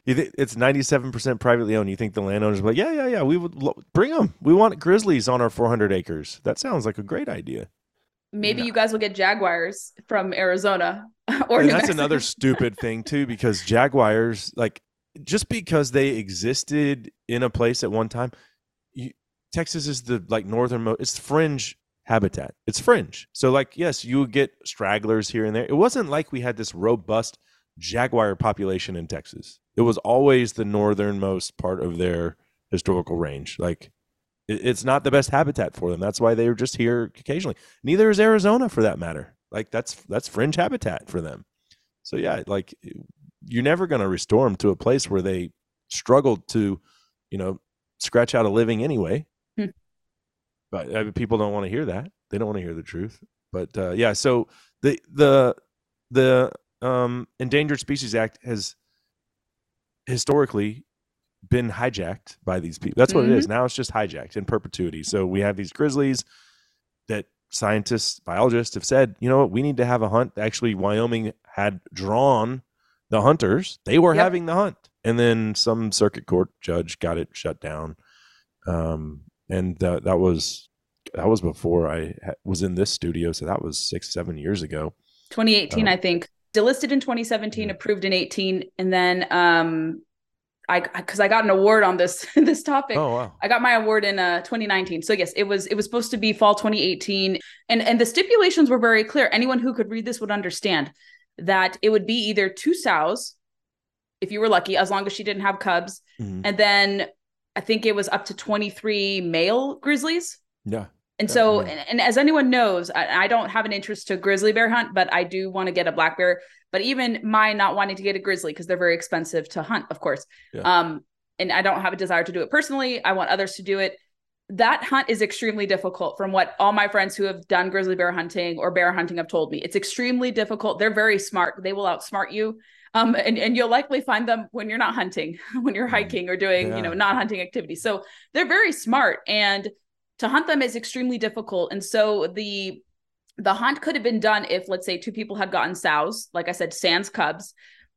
it's ninety seven percent privately owned. You think the landowners like, yeah, yeah, yeah, we would lo- bring them. We want grizzlies on our four hundred acres. That sounds like a great idea. Maybe No. you guys will get jaguars from Arizona (laughs) or And that's Mexico. another stupid thing too, because jaguars, like, just because they existed in a place at one time, you, Texas is the like northernmost. It's fringe habitat. It's fringe. So, like, yes, you get stragglers here and there. It wasn't like we had this robust jaguar population in Texas. It was always the northernmost part of their historical range. Like, it's not the best habitat for them. That's why they were just here occasionally. Neither is Arizona, for that matter. Like, that's that's fringe habitat for them. So yeah, like you're never going to restore them to a place where they struggled to, you know, scratch out a living anyway. But uh, people don't want to hear that. They don't want to hear the truth. But uh, yeah, so the the the um, Endangered Species Act has historically been hijacked by these people. That's what it is. Now it's just hijacked in perpetuity. So we have these grizzlies that scientists, biologists have said, you know what, we need to have a hunt. Actually, Wyoming had drawn the hunters. They were Yep. having the hunt. And then some circuit court judge got it shut down. Um, and that, that was that was before I was in this studio. So that was six, seven years ago. 2018, Oh. I think. Delisted in 2017, Yeah. approved in 18, and then um, I because I got an award on this (laughs) this topic. Oh, wow. I got my award in uh 2019. So yes, it was it was supposed to be fall 2018 and and the stipulations were very clear. Anyone who could read this would understand that it would be either two sows if you were lucky as long as she didn't have cubs Mhm. and then I think it was up to 23 male grizzlies. Yeah. And so, and, and as anyone knows, I, I don't have an interest to grizzly bear hunt, but I do want to get a black bear. But even my not wanting to get a grizzly because they're very expensive to hunt, of course. Yeah. Um, and I don't have a desire to do it personally. I want others to do it. That hunt is extremely difficult, from what all my friends who have done grizzly bear hunting or bear hunting have told me. It's extremely difficult. They're very smart. They will outsmart you. Um, and, and you'll likely find them when you're not hunting, (laughs) when you're hiking or doing, Yeah. you know, not hunting activities. So they're very smart and to hunt them is extremely difficult. And so the the hunt could have been done if let's say two people had gotten sows, like I said, sans cubs,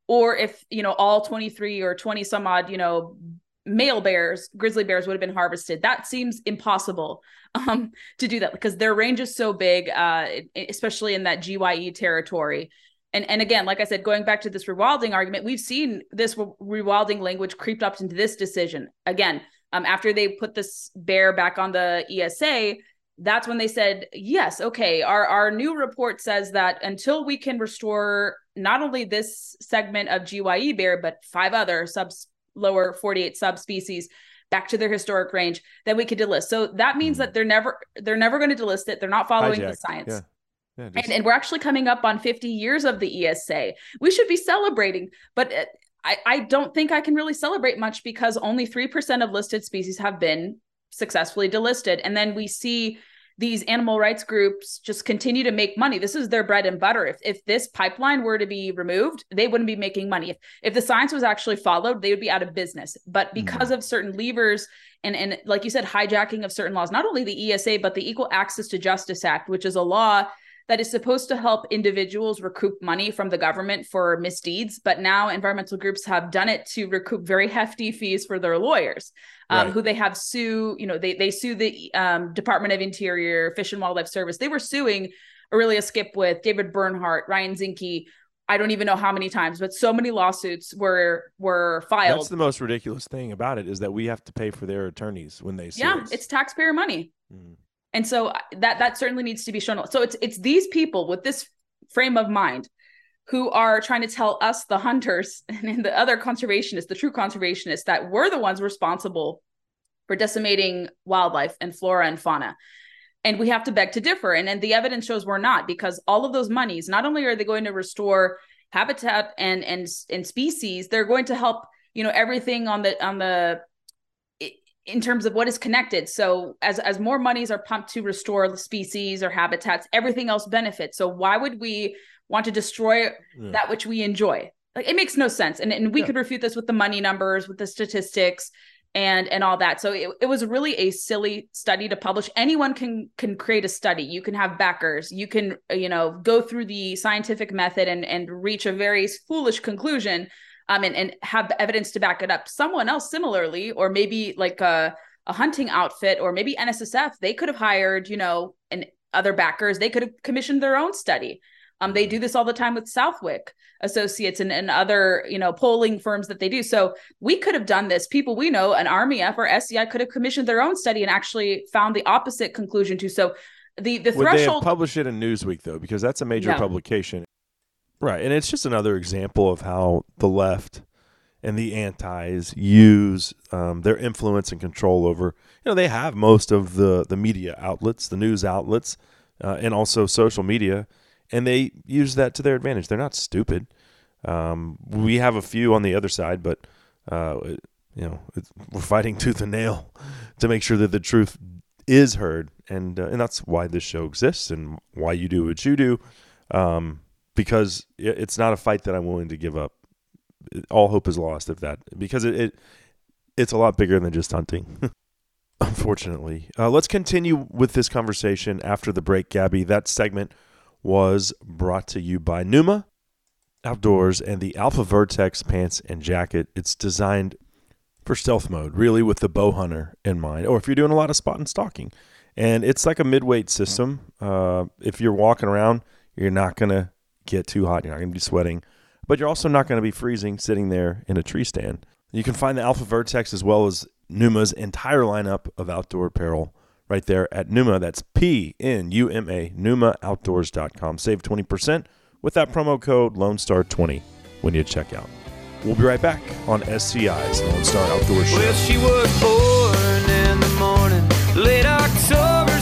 or if you know all 23 or 20 some odd, you know, male bears, grizzly bears would have been harvested. That seems impossible (laughs) um, to do that because their range is so big, uh, especially in that GYE territory. And and again, like I said, going back to this rewilding argument, we've seen this re- rewilding language creeped up into this decision again. Um, after they put this bear back on the ESA, that's when they said, yes, okay, our our new report says that until we can restore not only this segment of GYE bear, but five other subs lower 48 subspecies back to their historic range, then we could delist. So that means Mhm. that they're never they're never going to delist it. They're not following the science. Yeah. Yeah, just- And, and we're actually coming up on 50 years of the ESA. We should be celebrating, but uh, I, I don't think I can really celebrate much because only 3% of listed species have been successfully delisted. And then we see these animal rights groups just continue to make money. This is their bread and butter. If, if this pipeline were to be removed, they wouldn't be making money. If, if the science was actually followed, they would be out of business. But because of certain levers and, and like you said, hijacking of certain laws, not only the ESA, but the Equal Access to Justice Act, which is a law that is supposed to help individuals recoup money from the government for misdeeds. But now environmental groups have done it to recoup very hefty fees for their lawyers, um, Right. who they have sue. You know, they they sue the um, Department of Interior, Fish and Wildlife Service. They were suing Aurelia Skipwith, David Bernhardt, Ryan Zinke. I don't even know how many times, but so many lawsuits were were filed. That's the most ridiculous thing about it is that we have to pay for their attorneys when they sue yeah, us. it's taxpayer money. Mm. And so uh, that that certainly needs to be shown. So it's it's these people with this frame of mind who are trying to tell us the hunters (laughs) and the other conservationists the true conservationists that we're the ones responsible for decimating wildlife and flora and fauna. And we have to beg to differ. And, and the evidence shows we're not because all of those monies not only are they going to restore habitat and and and species they're going to help you know everything on the on the in terms of what is connected. So as as more monies are pumped to restore the species or habitats everything else benefits. So why would we want to destroy Yeah. that which we enjoy? Like it makes no sense. And, and we Yeah. could refute this with the money numbers with the statistics and and all that. So it, it was really a silly study to publish. Anyone can can create a study. You can have backers. You can you know go through the scientific method and and reach a very foolish conclusion um and, and have evidence to back it up someone else similarly or maybe like a a hunting outfit or maybe NSSF they could have hired you know and other backers they could have commissioned their own study um, they do this all the time with Southwick Associates and, and other, you know, polling firms that they do. So we could have done this. People we know, an RMEF or SCI, could have commissioned their own study and actually found the opposite conclusion too. So the the Would they threshold published it in Newsweek though? Because that's a major No. publication, right? And it's just another example of how the left and the antis use um, their influence and control over. You know, they have most of the the media outlets, the news outlets, uh, and also social media, and they use that to their advantage. They're not stupid. Um, we have a few on the other side, but uh, it- you know, it's, we're fighting (laughs) tooth and nail to make sure that the truth is heard, and uh, and that's why this show exists and why you do what you do, um, because it's not a fight that I'm willing to give up. All hope is lost if that because it, it it's a lot bigger than just hunting. (laughs) Unfortunately, uh, let's continue with this conversation after the break, Gabby. That segment was brought to you by Pnuma Outdoors and the Alpha Vertex pants and jacket. It's designed for stealth mode, really with the bow hunter in mind, or if you're doing a lot of spot and stalking. And it's like a mid-weight system. Uh, if you're walking around, you're not gonna get too hot. You're not gonna be sweating, but you're also not gonna be freezing sitting there in a tree stand. You can find the Alpha Vertex as well as Pnuma's entire lineup of outdoor apparel right there at Numa. That's P N U M A, PnumaOutdoors.com. Save 20% with that promo code Lone Star 20 when you check out. We'll be right back on SCI's Lone Star Outdoor Show. Well, she was born in the morning, late October,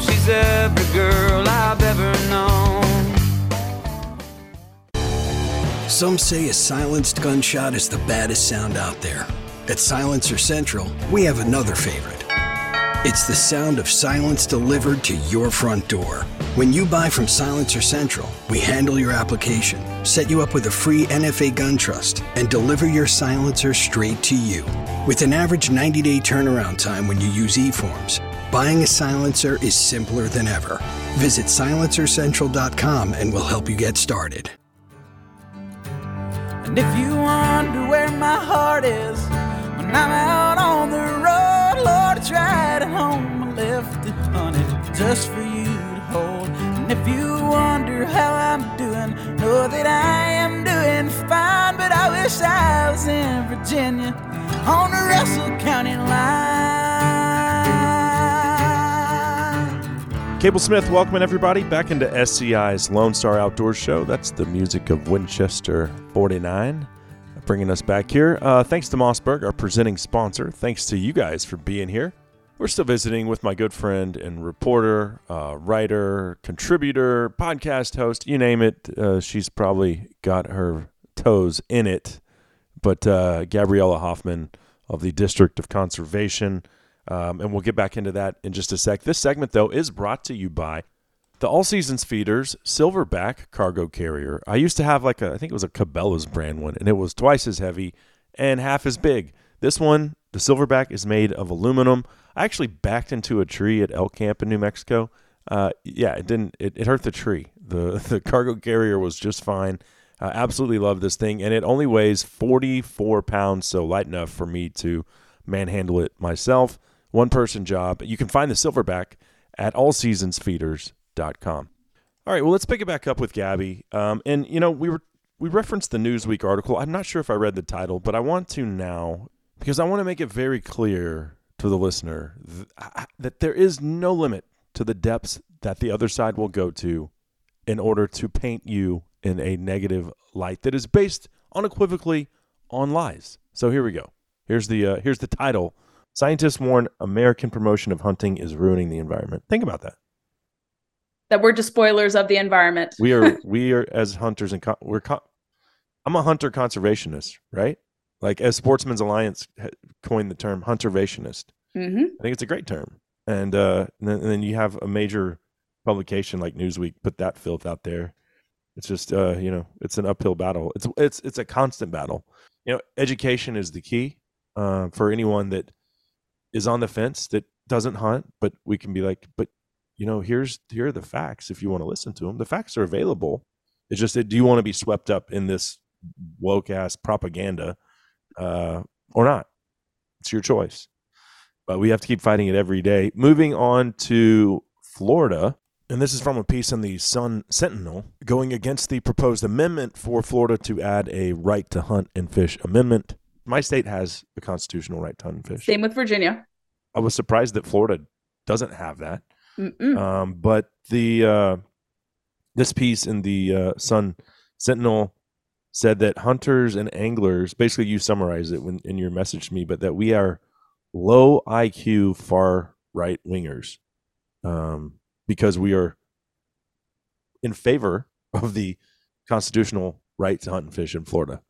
she's every girl I've ever known. Some say a silenced gunshot is the baddest sound out there. At Silencer Central, we have another favorite. It's the sound of silence delivered to your front door. When you buy from Silencer Central, we handle your application, set you up with a free NFA gun trust and deliver your silencer straight to you. With an average 90 day turnaround time when you use eForms, buying a silencer is simpler than ever. Visit silencercentral.com and we'll help you get started. And if you wonder where my heart is when I'm out on the road, Lord, I tried at home. I left it, honey, just for you to hold. And if you wonder how I'm doing, know that I am doing fine. But I wish I was in Virginia on the Russell County line. Cable Smith, welcoming everybody back into SCI's Lone Star Outdoors Show. That's the music of Winchester 49, bringing us back here. Uh, thanks to Mossberg, our presenting sponsor. Thanks to you guys for being here. We're still visiting with my good friend and reporter, uh, writer, contributor, podcast host, you name it. Uh, she's probably got her toes in it. But uh, Gabriella Hoffman of the District of Conservation. Um, and we'll get back into that in just a sec. This segment, though, is brought to you by the All Seasons Feeders Silverback Cargo Carrier. I used to have like a, I think it was a Cabela's brand one, and it was twice as heavy and half as big. This one, the Silverback, is made of aluminum. I actually backed into a tree at elk camp in New Mexico. Uh, yeah, it didn't. It, it hurt the tree. the (laughs) The cargo carrier was just fine. I absolutely love this thing, and it only weighs 44 pounds, so light enough for me to manhandle it myself. One person job. You can find the Silverback at allseasonsfeeders.com. All right, well, let's pick it back up with Gabby. Um, and you know, we were we referenced the Newsweek article. I'm not sure if I read the title, but I want to now because I want to make it very clear to the listener th- that there is no limit to the depths that the other side will go to in order to paint you in a negative light that is based unequivocally on lies. So here we go. Here's the uh, here's the title. Scientists warn American promotion of hunting is ruining the environment. Think about that. That we're just spoilers of the environment. We are (laughs) we are as hunters and con- we're con- I'm a hunter conservationist, right? Like as Sportsman's Alliance coined the term huntervationist. hmm I think it's a great term. And, uh, and, then, and then you have a major publication like Newsweek put that filth out there. It's just uh, you know, it's an uphill battle. It's it's it's a constant battle. You know, education is the key uh, for anyone that is on the fence that doesn't hunt. But we can be like, but you know, here's here are the facts. If you want to listen to them, the facts are available. It's just that do you want to be swept up in this woke ass propaganda uh, or not? It's your choice. But we have to keep fighting it every day. Moving on to Florida, and this is from a piece in the Sun Sentinel going against the proposed amendment for Florida to add a right to hunt and fish amendment. My state has a constitutional right to hunt and fish. Same with Virginia. I was surprised that Florida doesn't have that. Um, but the uh, this piece in the uh, Sun Sentinel said that hunters and anglers basically you summarized it when in your message to me, but that we are low IQ far right wingers um, because we are in favor of the constitutional right to hunt and fish in Florida.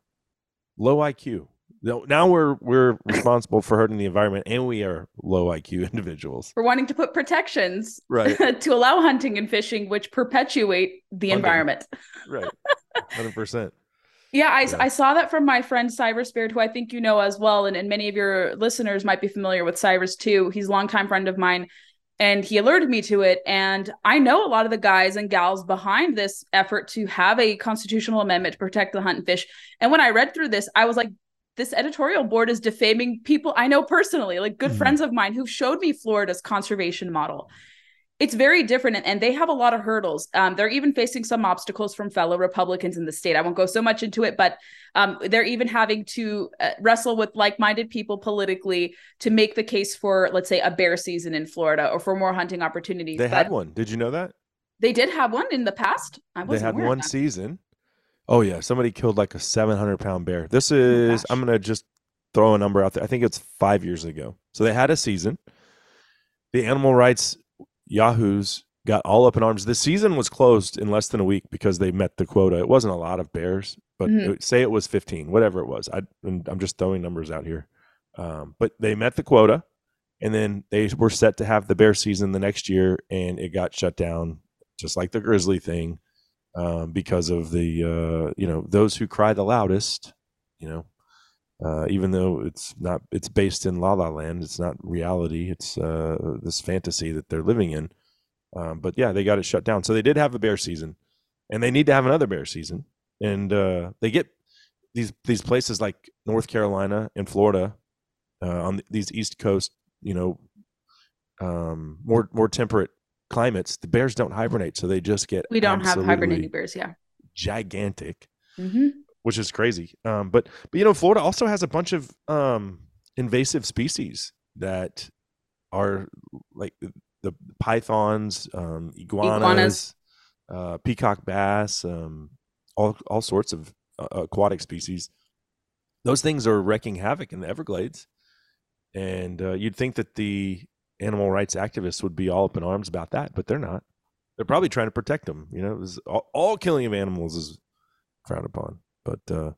Low IQ. Now now we're we're responsible for hurting the environment, and we are low IQ (laughs) individuals. We're wanting to put protections Right. (laughs) to allow hunting and fishing, which perpetuate the Hunting. environment. (laughs) Right. Hundred percent. Yeah, I, Yeah. I saw that from my friend Cyrus Beard, who I think you know as well, and, and many of your listeners might be familiar with Cyrus too. He's a longtime friend of mine, and he alerted me to it. And I know a lot of the guys and gals behind this effort to have a constitutional amendment to protect the hunt and fish. And when I read through this, I was like, this editorial board is defaming people I know personally, like good Mhm. friends of mine who showed me Florida's conservation model. It's very different, and, and they have a lot of hurdles. Um, they're even facing some obstacles from fellow Republicans in the state. I won't go so much into it, but um, they're even having to uh, wrestle with like-minded people politically to make the case for, let's say, a bear season in Florida or for more hunting opportunities. They But had one. Did you know that? They did have one in the past. I wasn't had aware of one season. Oh yeah, somebody killed like a 700 pound bear. This Oh, is gosh. I'm gonna just throw a number out there. I think it's five years ago. So they had a season. The animal rights yahoos got all up in arms. The season was closed in less than a week because they met the quota. It wasn't a lot of bears, but Mhm. it- say it was 15, whatever it was. I, and I'm just throwing numbers out here. Um, but they met the quota, and then they were set to have the bear season the next year, and it got shut down, just like the grizzly thing. Um, because of the uh, you know those who cry the loudest. You know, uh, even though it's not it's based in La La Land, it's not reality. It's uh, this fantasy that they're living in. Um, but yeah, they got it shut down. So they did have a bear season, and they need to have another bear season. And uh, they get these these places like North Carolina and Florida uh, on these East Coast, you know, um, more more temperate climates. The bears don't hibernate, so they just get We don't have hibernating bears. Yeah. gigantic hmm which is crazy. Um, but but you know, Florida also has a bunch of um, invasive species that are like the, the pythons, um, iguanas, Iguanas. Uh, peacock bass, um, all all sorts of uh, aquatic species. Those things are wrecking havoc in the Everglades, and uh, you'd think that the animal rights activists would be all up in arms about that, but they're not. They're probably trying to protect them. You know, all, all killing of animals is frowned upon but uh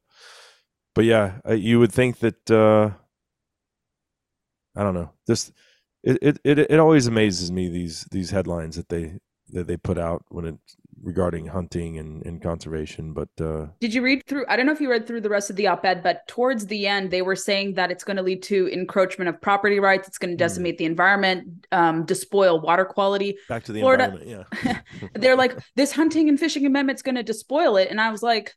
but yeah you would think that uh i don't know this it it it always amazes me these these headlines that they that they put out when it regarding hunting and, and conservation but uh Did you read through? I don't know if you read through the rest of the op ed, but towards the end, they were saying that it's going to lead to encroachment of property rights. It's going to decimate the environment, um, despoil water quality. back to the Florida- environment yeah (laughs) They're like, this hunting and fishing amendment's going to despoil it. And I was like,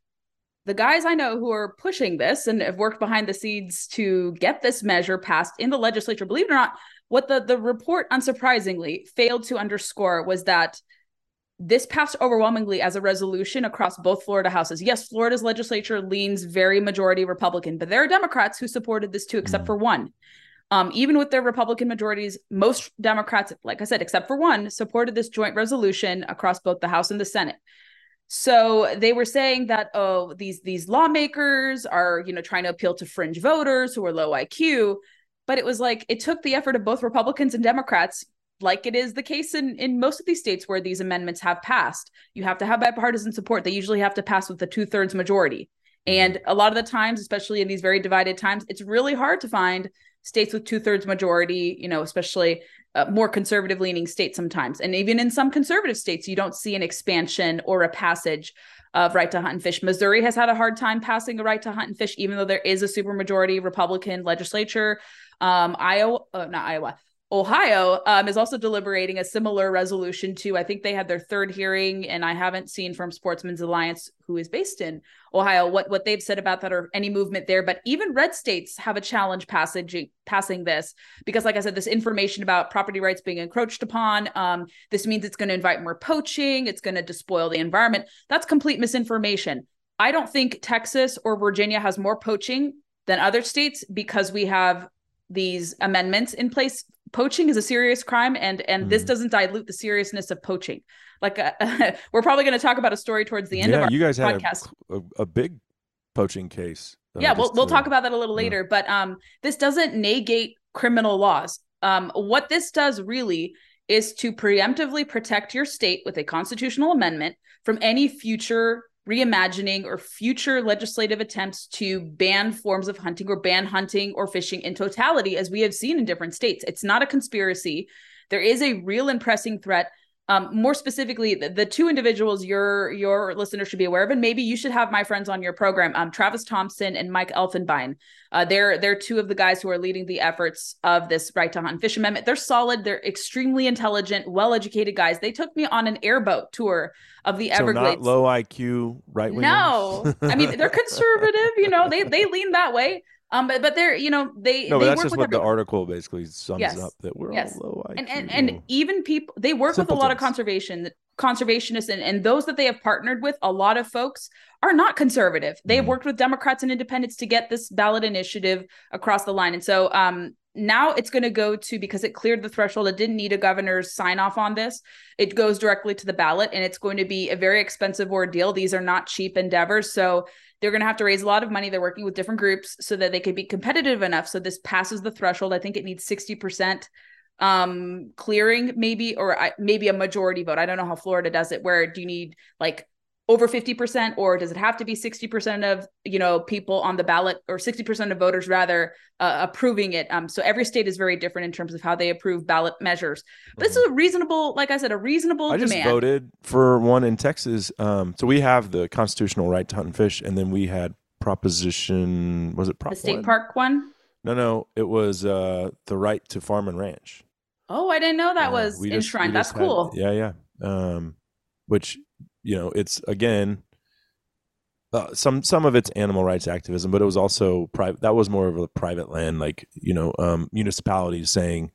the guys I know who are pushing this and have worked behind the scenes to get this measure passed in the legislature, believe it or not, what the, the report unsurprisingly failed to underscore was that this passed overwhelmingly as a resolution across both Florida houses. Yes, Florida's legislature leans very majority Republican, but there are Democrats who supported this too, except Mm. for one. Um, even with their Republican majorities, most Democrats, like I said, except for one, supported this joint resolution across both the House and the Senate. So they were saying that oh these these lawmakers are you know trying to appeal to fringe voters who are low IQ, but it was like it took the effort of both Republicans and Democrats, like it is the case in in most of these states where these amendments have passed. You have to have bipartisan support. They usually have to pass with a two thirds majority, and a lot of the times, especially in these very divided times, it's really hard to find states with two thirds majority. You know, especially uh, more conservative leaning states sometimes. And even in some conservative states, you don't see an expansion or a passage of right to hunt and fish. Missouri has had a hard time passing a right to hunt and fish, even though there is a supermajority Republican legislature. Um, Iowa, uh, not Iowa, Ohio um, is also deliberating a similar resolution too. I think they had their third hearing, and I haven't seen from Sportsman's Alliance, who is based in Ohio, what what they've said about that or any movement there. But even red states have a challenge passage passing this because, like I said, this information about property rights being encroached upon. Um, this means it's going to invite more poaching. It's going to despoil the environment. That's complete misinformation. I don't think Texas or Virginia has more poaching than other states because we have these amendments in place poaching is a serious crime and and this Mhm. doesn't dilute the seriousness of poaching like uh, (laughs) we're probably going to talk about a story towards the end yeah of our you guys had podcast a, a, a big poaching case uh, yeah we'll, we'll talk about that a little yeah. later but um this doesn't negate criminal laws um what this does really is to preemptively protect your state with a constitutional amendment from any future reimagining or future legislative attempts to ban forms of hunting or ban hunting or fishing in totality as we have seen in different states. It's not a conspiracy. There is a real and pressing threat um, more specifically, the, the two individuals your your listeners should be aware of, and maybe you should have my friends on your program, um, Travis Thompson and Mike Elfenbein. Uh, they're they're two of the guys who are leading the efforts of this right to hunt and fish amendment. They're solid. They're extremely intelligent, well educated guys. They took me on an airboat tour of the so Everglades. not low iq right wing No, I mean they're (laughs) conservative. You know, they they lean that way. Um, but but they're you know they no they but that's work just what the article basically sums Yes. up that we're Yes. all low IQ. and and, and even people they work with a lot of conservation conservationists and, and those that they have partnered with a lot of folks are not conservative they have Mhm. worked with democrats and independents to get this ballot initiative across the line and so um now it's going to go to because it cleared the threshold it didn't need a governor's sign off on this it goes directly to the ballot and it's going to be a very expensive ordeal these are not cheap endeavors so they're going to have to raise a lot of money. They're working with different groups so that they could be competitive enough. So this passes the threshold. I think it needs 60% um clearing maybe or I, maybe a majority vote. I don't know how florida does it where do you need like over 50% or does it have to be 60% of you know people on the ballot or 60% of voters rather uh, approving it um, so every state is very different in terms of how they approve ballot measures but this is a reasonable like i said a reasonable Mm-hmm. I just demand voted for one in Texas. Um, so we have the constitutional right to hunt and fish, and then we had proposition. Was it Prop the state one? park one No, no, it was uh, the right to farm and ranch. oh i didn't know that Uh, was we just- enshrined that's had- cool yeah, yeah. Um, which you know, it's again, uh, some some of it's animal rights activism, but it was also private. That was more of a private land, like you know, um, municipalities saying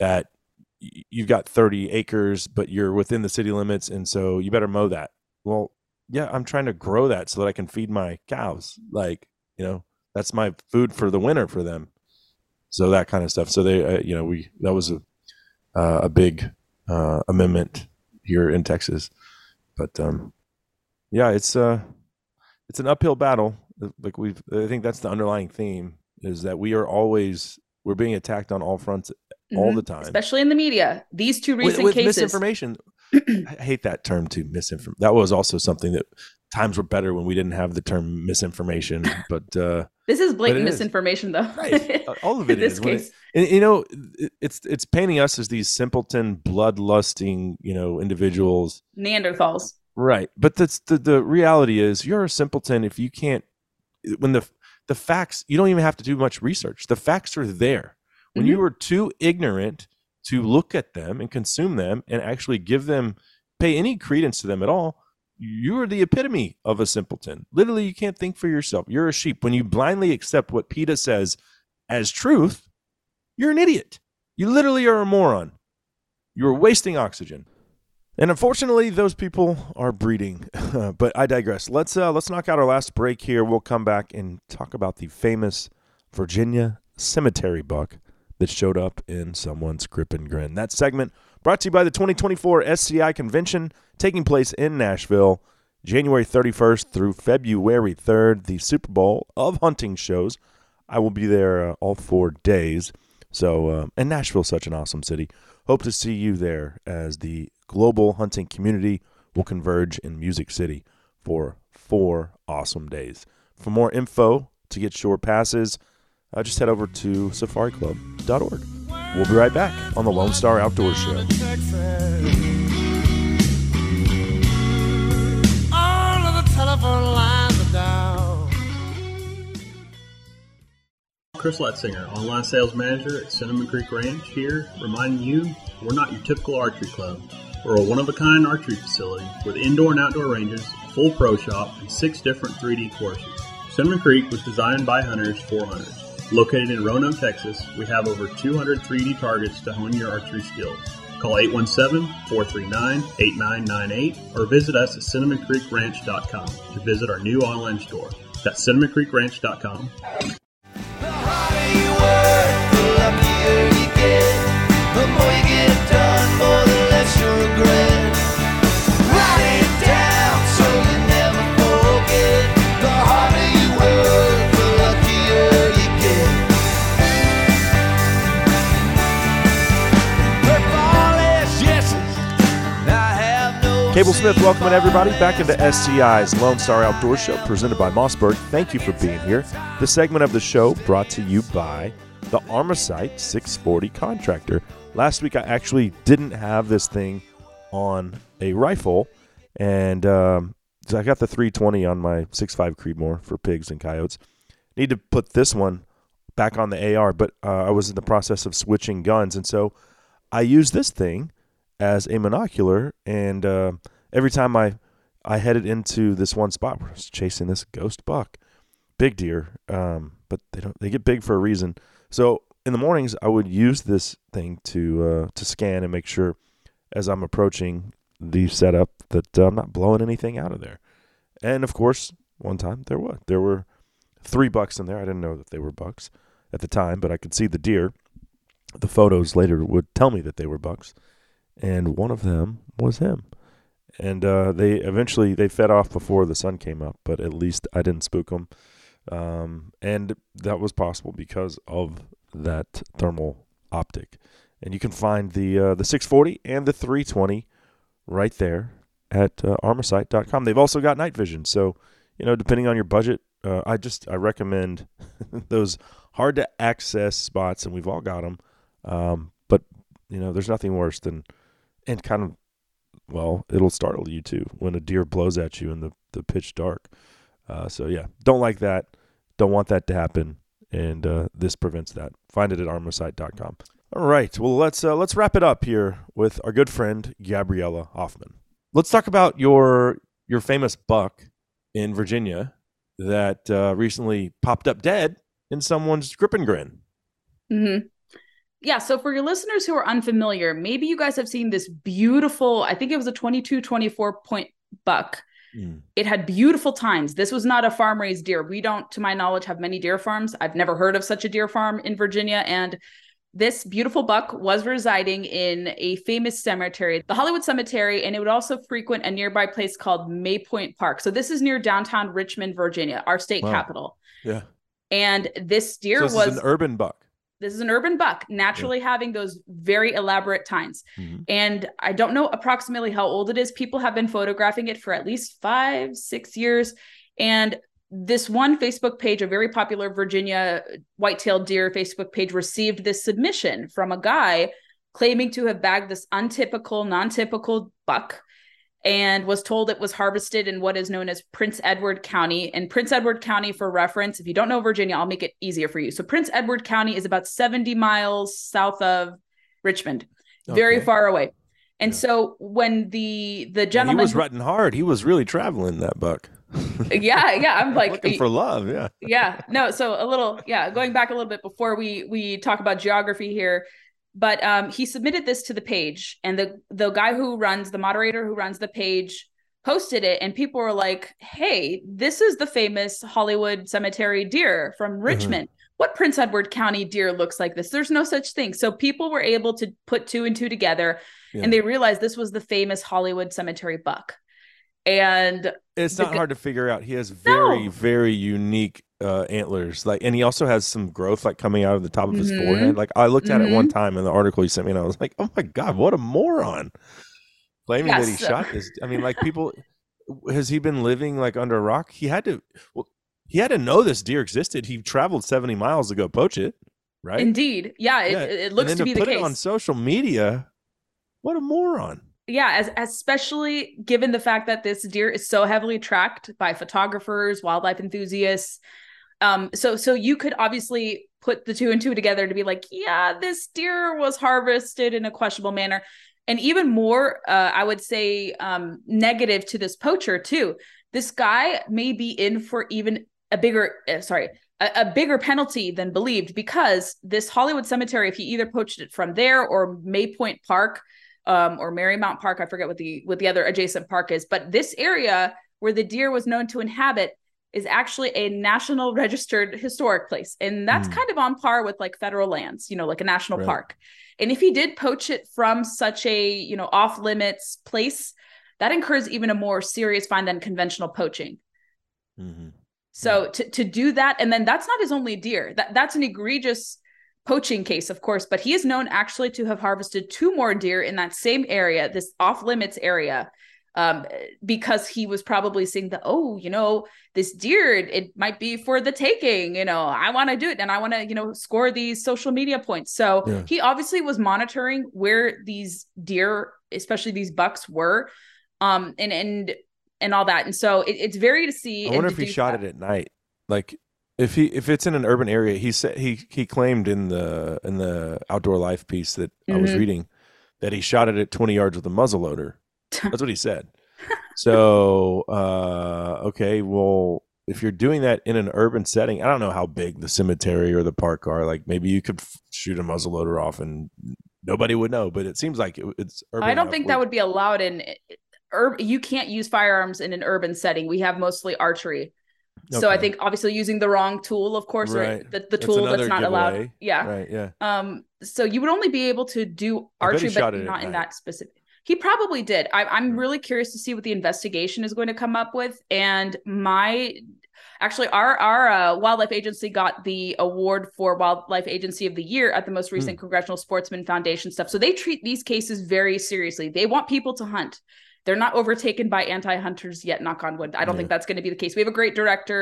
that you've got 30 acres, but you're within the city limits, and so you better mow that. Well, yeah, I'm trying to grow that so that I can feed my cows. Like, you know, that's my food for the winter for them. So that kind of stuff. So they, uh, you know, we that was a uh, a big uh, amendment here in Texas, but um, yeah, it's uh, it's an uphill battle. Like we've, I think that's the underlying theme is that we are always we're being attacked on all fronts all Mhm. the time especially in the media these two with, recent with cases misinformation. I hate that term too. Misinformation. That was also something that times were better when we didn't have the term misinformation. (laughs) But uh, this is blatant it is. misinformation though Right. (laughs) all of it in this is. when it- case and you know, it, it's it's painting us as these simpleton, bloodlusting, you know, individuals. neanderthals Right. But that's the the reality is you're a simpleton if you can't when the the facts you don't even have to do much research. The facts are there. When you are too ignorant to look at them and consume them and actually give them pay any credence to them at all, you are the epitome of a simpleton. Literally, you can't think for yourself. You're a sheep. When you blindly accept what PETA says as truth, you're an idiot. You literally are a moron. You're wasting oxygen. And unfortunately, those people are breeding. (laughs) but I digress. Let's uh, let's knock out our last break here. We'll come back and talk about the famous Virginia cemetery buck that showed up in someone's grip and grin. That segment brought to you by the 2024 SCI convention taking place in Nashville, January 31st through February 3rd, the Super Bowl of hunting shows. I will be there uh, all four days. So, uh, and Nashville's such an awesome city. Hope to see you there as the global hunting community will converge in Music City for four awesome days. For more info to get shore passes, uh, just head over to safariclub.org. We'll be right back on the Lone Star Outdoor Show. All of the telephone lines are down. Chris Letzinger, online sales manager at Cinnamon Creek Ranch here, reminding you we're not your typical archery club. We're a one of a kind archery facility with indoor and outdoor ranges, full pro shop, and six different 3D courses. Cinnamon Creek was designed by hunters for hunters. Located in Roanoke, Texas, we have over 200 3D targets to hone your archery skills. Call 817-439-8998 or visit us at cinnamoncreekranch.com to visit our new online store. That's cinnamoncreekranch.com. The Cable Smith, welcoming everybody back into SCI's Lone Star Outdoor Show presented by Mossberg. Thank you for being here. This segment of the show brought to you by the Armasight 640 contractor. Last week, I actually didn't have this thing on a rifle, and um, so I got the 320 on my 6.5 Creedmoor for pigs and coyotes. Need to put this one back on the AR, but uh, I was in the process of switching guns, and so I used this thing as a monocular, and uh, every time I I headed into this one spot where I was chasing this ghost buck, big deer, um, but they don't they get big for a reason. So in the mornings, I would use this thing to uh, to scan and make sure as I'm approaching the setup that uh, I'm not blowing anything out of there. And of course, one time there was there were three bucks in there. I didn't know that they were bucks at the time, but I could see the deer. The photos later would tell me that they were bucks, and one of them was him. And uh, they eventually they fed off before the sun came up, but at least I didn't spook them. Um, and that was possible because of that thermal optic. And you can find the uh, the 640 and the 320 right there at uh, armasight.com. They've also got night vision. So, you know, depending on your budget, uh, I just I recommend (laughs) those hard to access spots, and we've all got them. Um, but you know, there's nothing worse than and kind of well, it'll startle you too when a deer blows at you in the the pitch dark. Uh, so yeah, don't like that. Don't want that to happen, and uh, this prevents that. Find it at armasight.com. All right, well let's uh, let's wrap it up here with our good friend Gabriella Hoffman. Let's talk about your your famous buck in Virginia that uh, recently popped up dead in someone's grip and grin. Mm-hmm. Yeah. So for your listeners who are unfamiliar, maybe you guys have seen this beautiful, I think it was a 22, 24 point buck. Mm. It had beautiful tines. This was not a farm raised deer. We don't, to my knowledge, have many deer farms. I've never heard of such a deer farm in Virginia. And this beautiful buck was residing in a famous cemetery, the Hollywood Cemetery, and it would also frequent a nearby place called Maypoint Park. So this is near downtown Richmond, Virginia, our state Wow. capital. Yeah, And this deer so this was an urban buck. This is an urban buck, naturally having those very elaborate tines. Mhm. And I don't know approximately how old it is. People have been photographing it for at least five, six years. And this one Facebook page, a very popular Virginia white-tailed deer Facebook page, received this submission from a guy claiming to have bagged this untypical, non-typical buck and was told it was harvested in what is known as Prince Edward County. And Prince Edward County, for reference, if you don't know Virginia, I'll make it easier for you. So Prince Edward County is about 70 miles south of Richmond, very far away. And Yeah. so when the the And he gentleman, was riding hard. He was really traveling that buck. (laughs) yeah, yeah, I'm (laughs) like, looking for love. Yeah. yeah no so a little yeah going back a little bit before we we talk about geography here but um he submitted this to the page and the the guy who runs the moderator who runs the page posted it and people were like hey this is the famous hollywood cemetery deer from richmond what prince edward county deer looks like this there's no such thing so people were able to put two and two together Yeah. and they realized this was the famous hollywood cemetery buck and It's not g- hard to figure out. He has very, No. very unique uh, antlers. Like, and he also has some growth like coming out of the top of his Mhm. forehead. Like, I looked at it Mm-hmm. one time in the article he sent me, and I was like, "Oh my god, what a moron!" Claiming that he shot this. I mean, like, people has he been living like under a rock? He had to. Well, he had to know this deer existed. He traveled seventy miles to go poach it, right? indeed yeah it, Yeah, it looks then to be the case it on social media. What a moron! yeah as, especially given the fact that this deer is so heavily tracked by photographers wildlife enthusiasts um so so you could obviously put the two and two together to be like yeah this deer was harvested in a questionable manner and even more uh, i would say um negative to this poacher too this guy may be in for even a bigger uh, sorry a, a bigger penalty than believed because this hollywood cemetery if he either poached it from there or maypoint park um, or Marymount Park. I forget what the what the other adjacent park is, but this area where the deer was known to inhabit is actually a national registered historic place, and that's Hmm. kind of on par with like federal lands, you know, like a national Right. park. And if he did poach it from such a you know off limits place, that incurs even a more serious fine than conventional poaching. Mhm. So to to do that, and then that's not his only deer. That that's an egregious poaching case, of course, but he is known actually to have harvested two more deer in that same area, this off limits area, um, because he was probably seeing the oh, you know, this deer, it, it might be for the taking. You know, I want to do it, and I want to, you know, score these social media points. So Yeah. he obviously was monitoring where these deer, especially these bucks, were, um, and and and all that. And so it, it's very to see. I wonder if he shot that. it at night. Like if he if it's in an urban area, he said he he claimed in the in the outdoor life piece that I was Mhm. reading that he shot it at 20 yards with a muzzle loader. (laughs) That's what he said. So uh okay, well if you're doing that in an urban setting, I don't know how big the cemetery or the park are. Like maybe you could f- shoot a muzzle loader off and nobody would know. But it seems like it, it's. Urban I don't think where- that would be allowed in urban. You can't use firearms in an urban setting. We have mostly archery. So I think obviously using the wrong tool, of course, or Right. the, the That's tool that's another not allowed. Yeah. Right. Yeah. Um. So you would only be able to do I bet he archery, but not in night. that specific. He probably did. I, I'm really curious to see what the investigation is going to come up with. And my, actually, our our uh, wildlife agency got the award for wildlife agency of the year at the most recent Hmm. Congressional Sportsman Foundation stuff. So they treat these cases very seriously. They want people to hunt. they're not overtaken by anti-hunters yet knock on wood i don't Yeah. think that's going to be the case we have a great director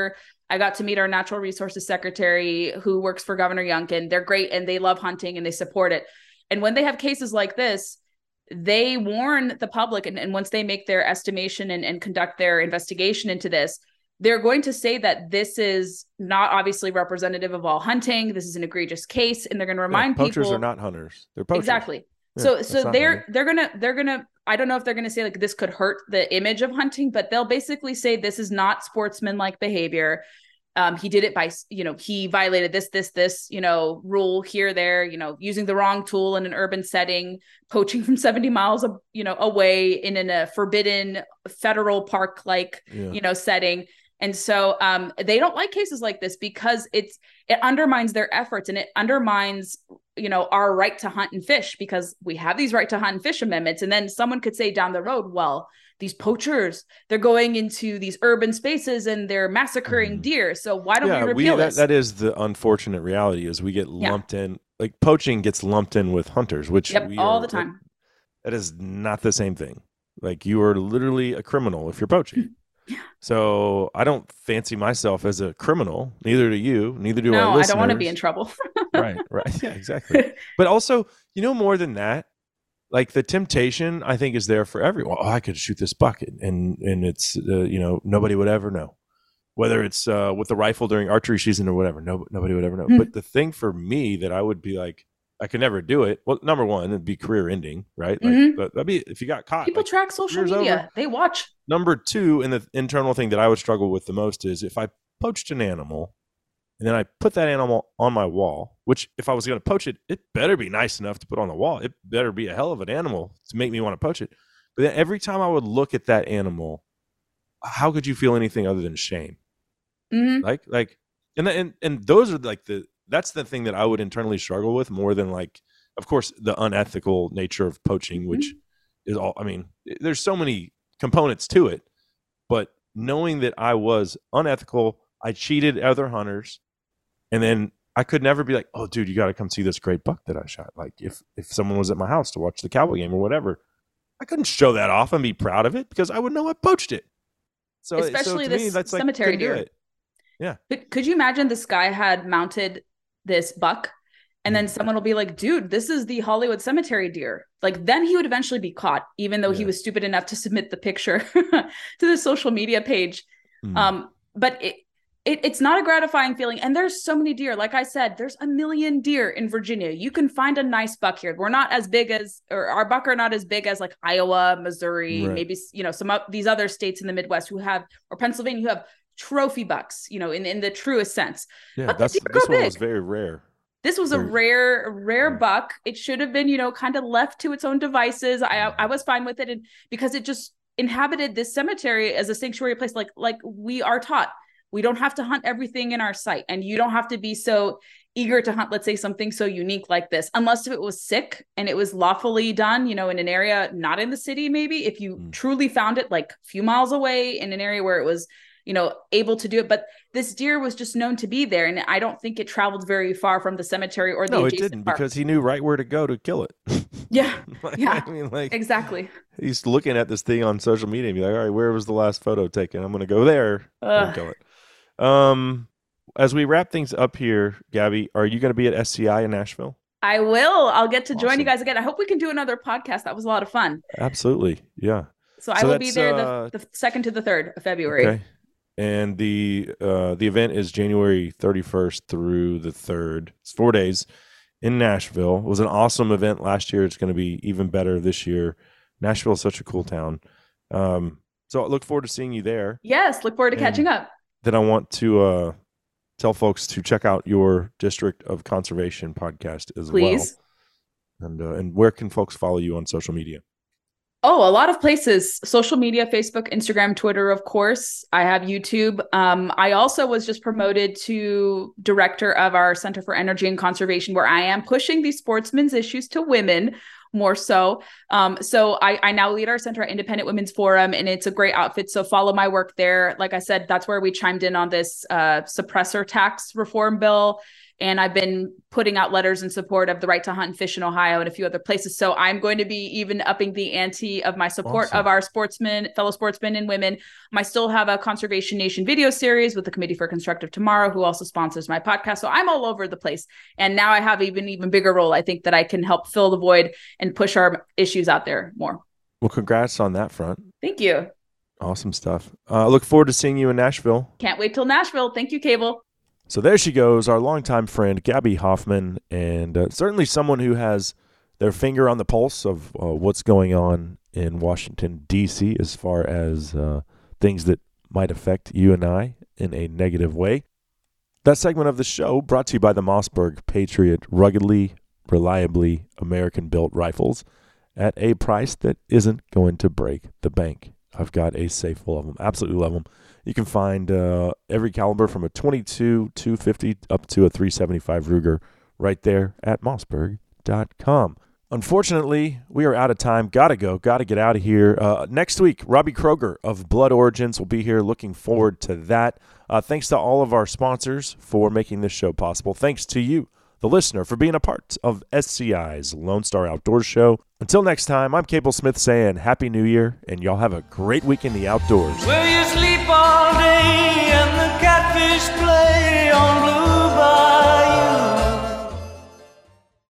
i got to meet our natural resources secretary who works for governor youngkin they're great and they love hunting and they support it and when they have cases like this they warn the public and, and once they make their estimation and, and conduct their investigation into this they're going to say that this is not obviously representative of all hunting this is an egregious case and they're going to Yeah, remind poachers people are not hunters. They're poachers. exactly Yeah, so so they're hunting. they're gonna they're gonna i don't know if they're gonna say like this could hurt the image of hunting but they'll basically say this is not sportsmanlike behavior um, he did it by you know he violated this this this you know rule here there you know using the wrong tool in an urban setting poaching (laughs) from 70 miles you know away in, in a forbidden federal park like Yeah. you know setting and so um, they don't like cases like this because it's it undermines their efforts and it undermines you know our right to hunt and fish because we have these right to hunt and fish amendments and then someone could say down the road well these poachers they're going into these urban spaces and they're massacring deer so why don't Mm-hmm. yeah, we we, repeal that, that is the unfortunate reality is we get Yeah. lumped in like poaching gets lumped in with hunters, which yep all are- the time That is not the same thing. Like you are literally a criminal if you're poaching. Yeah. (laughs) So I don't fancy myself as a criminal. Neither do you. Neither do our no i don't want to be in trouble (laughs) right, right. (laughs) Yeah, exactly. but also, you know, more than that, like the temptation, I think, is there for everyone. Oh, I could shoot this bucket, and and it's uh, you know nobody would ever know, whether it's uh, with the rifle during archery season or whatever. No, nobody would ever know. Hmm. But the thing for me that I would be like, I could never do it. Well, number one, it'd be career ending, right? Like, Mhm. but that'd be if you got caught. people like, track social media over. they watch Number two, and the internal thing that I would struggle with the most is if I poached an animal and then I put that animal on my wall, which if I was going to poach it, it better be nice enough to put on the wall. It better be a hell of an animal to make me want to poach it. But then every time I would look at that animal, how could you feel anything other than shame? Mhm. Like, like, and and and those are like the that's the thing that I would internally struggle with more than like, of course, the unethical nature of poaching, which is all. I mean, there's so many components to it, but knowing that I was unethical, I cheated other hunters, and then I could never be like, "Oh, dude, you got to come see this great buck that I shot." Like if if someone was at my house to watch the cowboy game or whatever, I couldn't show that off and be proud of it because I would know I poached it. So, so Especially to this me, that's like cemetery deer. Yeah. Could, could you imagine this guy had mounted this buck and then someone will be like, dude, this is the Hollywood cemetery deer. Like then he would eventually be caught, even though he was stupid enough to submit the picture (laughs) to the social media page. Mm. Um, but it, it it's not a gratifying feeling. And there's so many deer. Like I said, there's a million deer in Virginia. You can find a nice buck here. We're not as big as, or our buck are not as big as like Iowa, Missouri, Right. maybe you know some of these other states in the Midwest who have, or Pennsylvania who have trophy bucks. You know, in in the truest sense. yeah, but that's this one was very rare. This was a rare, rare buck. It should have been, you know, kind of left to its own devices. I Mm-hmm. I was fine with it, and because it just inhabited this cemetery as a sanctuary place, like like we are taught. We don't have to hunt everything in our sight, and you don't have to be so eager to hunt, let's say, something so unique like this, unless if it was sick and it was lawfully done, you know, in an area not in the city, maybe if you Mm. truly found it like a few miles away in an area where it was, you know, able to do it. But this deer was just known to be there, and I don't think it traveled very far from the cemetery or the No, it didn't park. because he knew right where to go to kill it. (laughs) Yeah, (laughs) Like, yeah. I mean, like exactly. he's looking at this thing on social media and be like, all right, where was the last photo taken? I'm going to go there and kill it. Um, as we wrap things up here, Gabby, are you going to be at SCI in Nashville? I will. I'll get to join you guys again. I hope we can do another podcast. That was a lot of fun. Absolutely. Yeah. So, I will be there uh, the, the second to the third of February. Okay. And the uh, the event is January 31st through the 3rd. It's four days in Nashville. It was an awesome event last year. It's going to be even better this year. Nashville is such a cool town. Um, so I look forward to seeing you there. Yes, look forward to And- catching up. Then I want to uh, tell folks to check out your District of Conservation podcast as Please. well. And uh, and where can folks follow you on social media? Oh, a lot of places social media, Facebook, Instagram, Twitter, of course. I have YouTube. Um, I also was just promoted to director of our Center for Energy and Conservation, where I am pushing these sportsmen's issues to women more so. Um, so I, I now lead our center at Independent Women's Forum, and it's a great outfit. So follow my work there. Like I said, that's where we chimed in on this uh, suppressor tax reform bill. And I've been putting out letters in support of the right to hunt and fish in Ohio and a few other places. So I'm going to be even upping the ante of my support Awesome. of our sportsmen, fellow sportsmen and women. I still have a Conservation Nation video series with the Committee for Constructive Tomorrow, who also sponsors my podcast. So I'm all over the place. And now I have even even bigger role. I think that I can help fill the void and push our issues out there more. Well, congrats on that front. Thank you. Awesome stuff. Uh, I look forward to seeing you in Nashville. Can't wait till Nashville. Thank you, Cable. So there she goes, our longtime friend Gabby Hoffman, and uh, certainly someone who has their finger on the pulse of uh, what's going on in Washington D.C. as far as uh, things that might affect you and I in a negative way. That segment of the show brought to you by the Mossberg Patriot, ruggedly, reliably American-built rifles at a price that isn't going to break the bank. I've got a safe full of them. Absolutely love them. You can find uh, every caliber from a 22 250 up to a 375 Ruger right there at mossberg.com. Unfortunately, we are out of time. Gotta go. Gotta get out of here. Uh, next week, Robbie Kroger of Blood Origins will be here. Looking forward to that. Uh, thanks to all of our sponsors for making this show possible. Thanks to you, the listener, for being a part of SCI's Lone Star Outdoor Show. Until next time, I'm Cable Smith saying Happy New Year, and y'all have a great week in the outdoors. You sleep all day and the catfish play on Blue Bayou.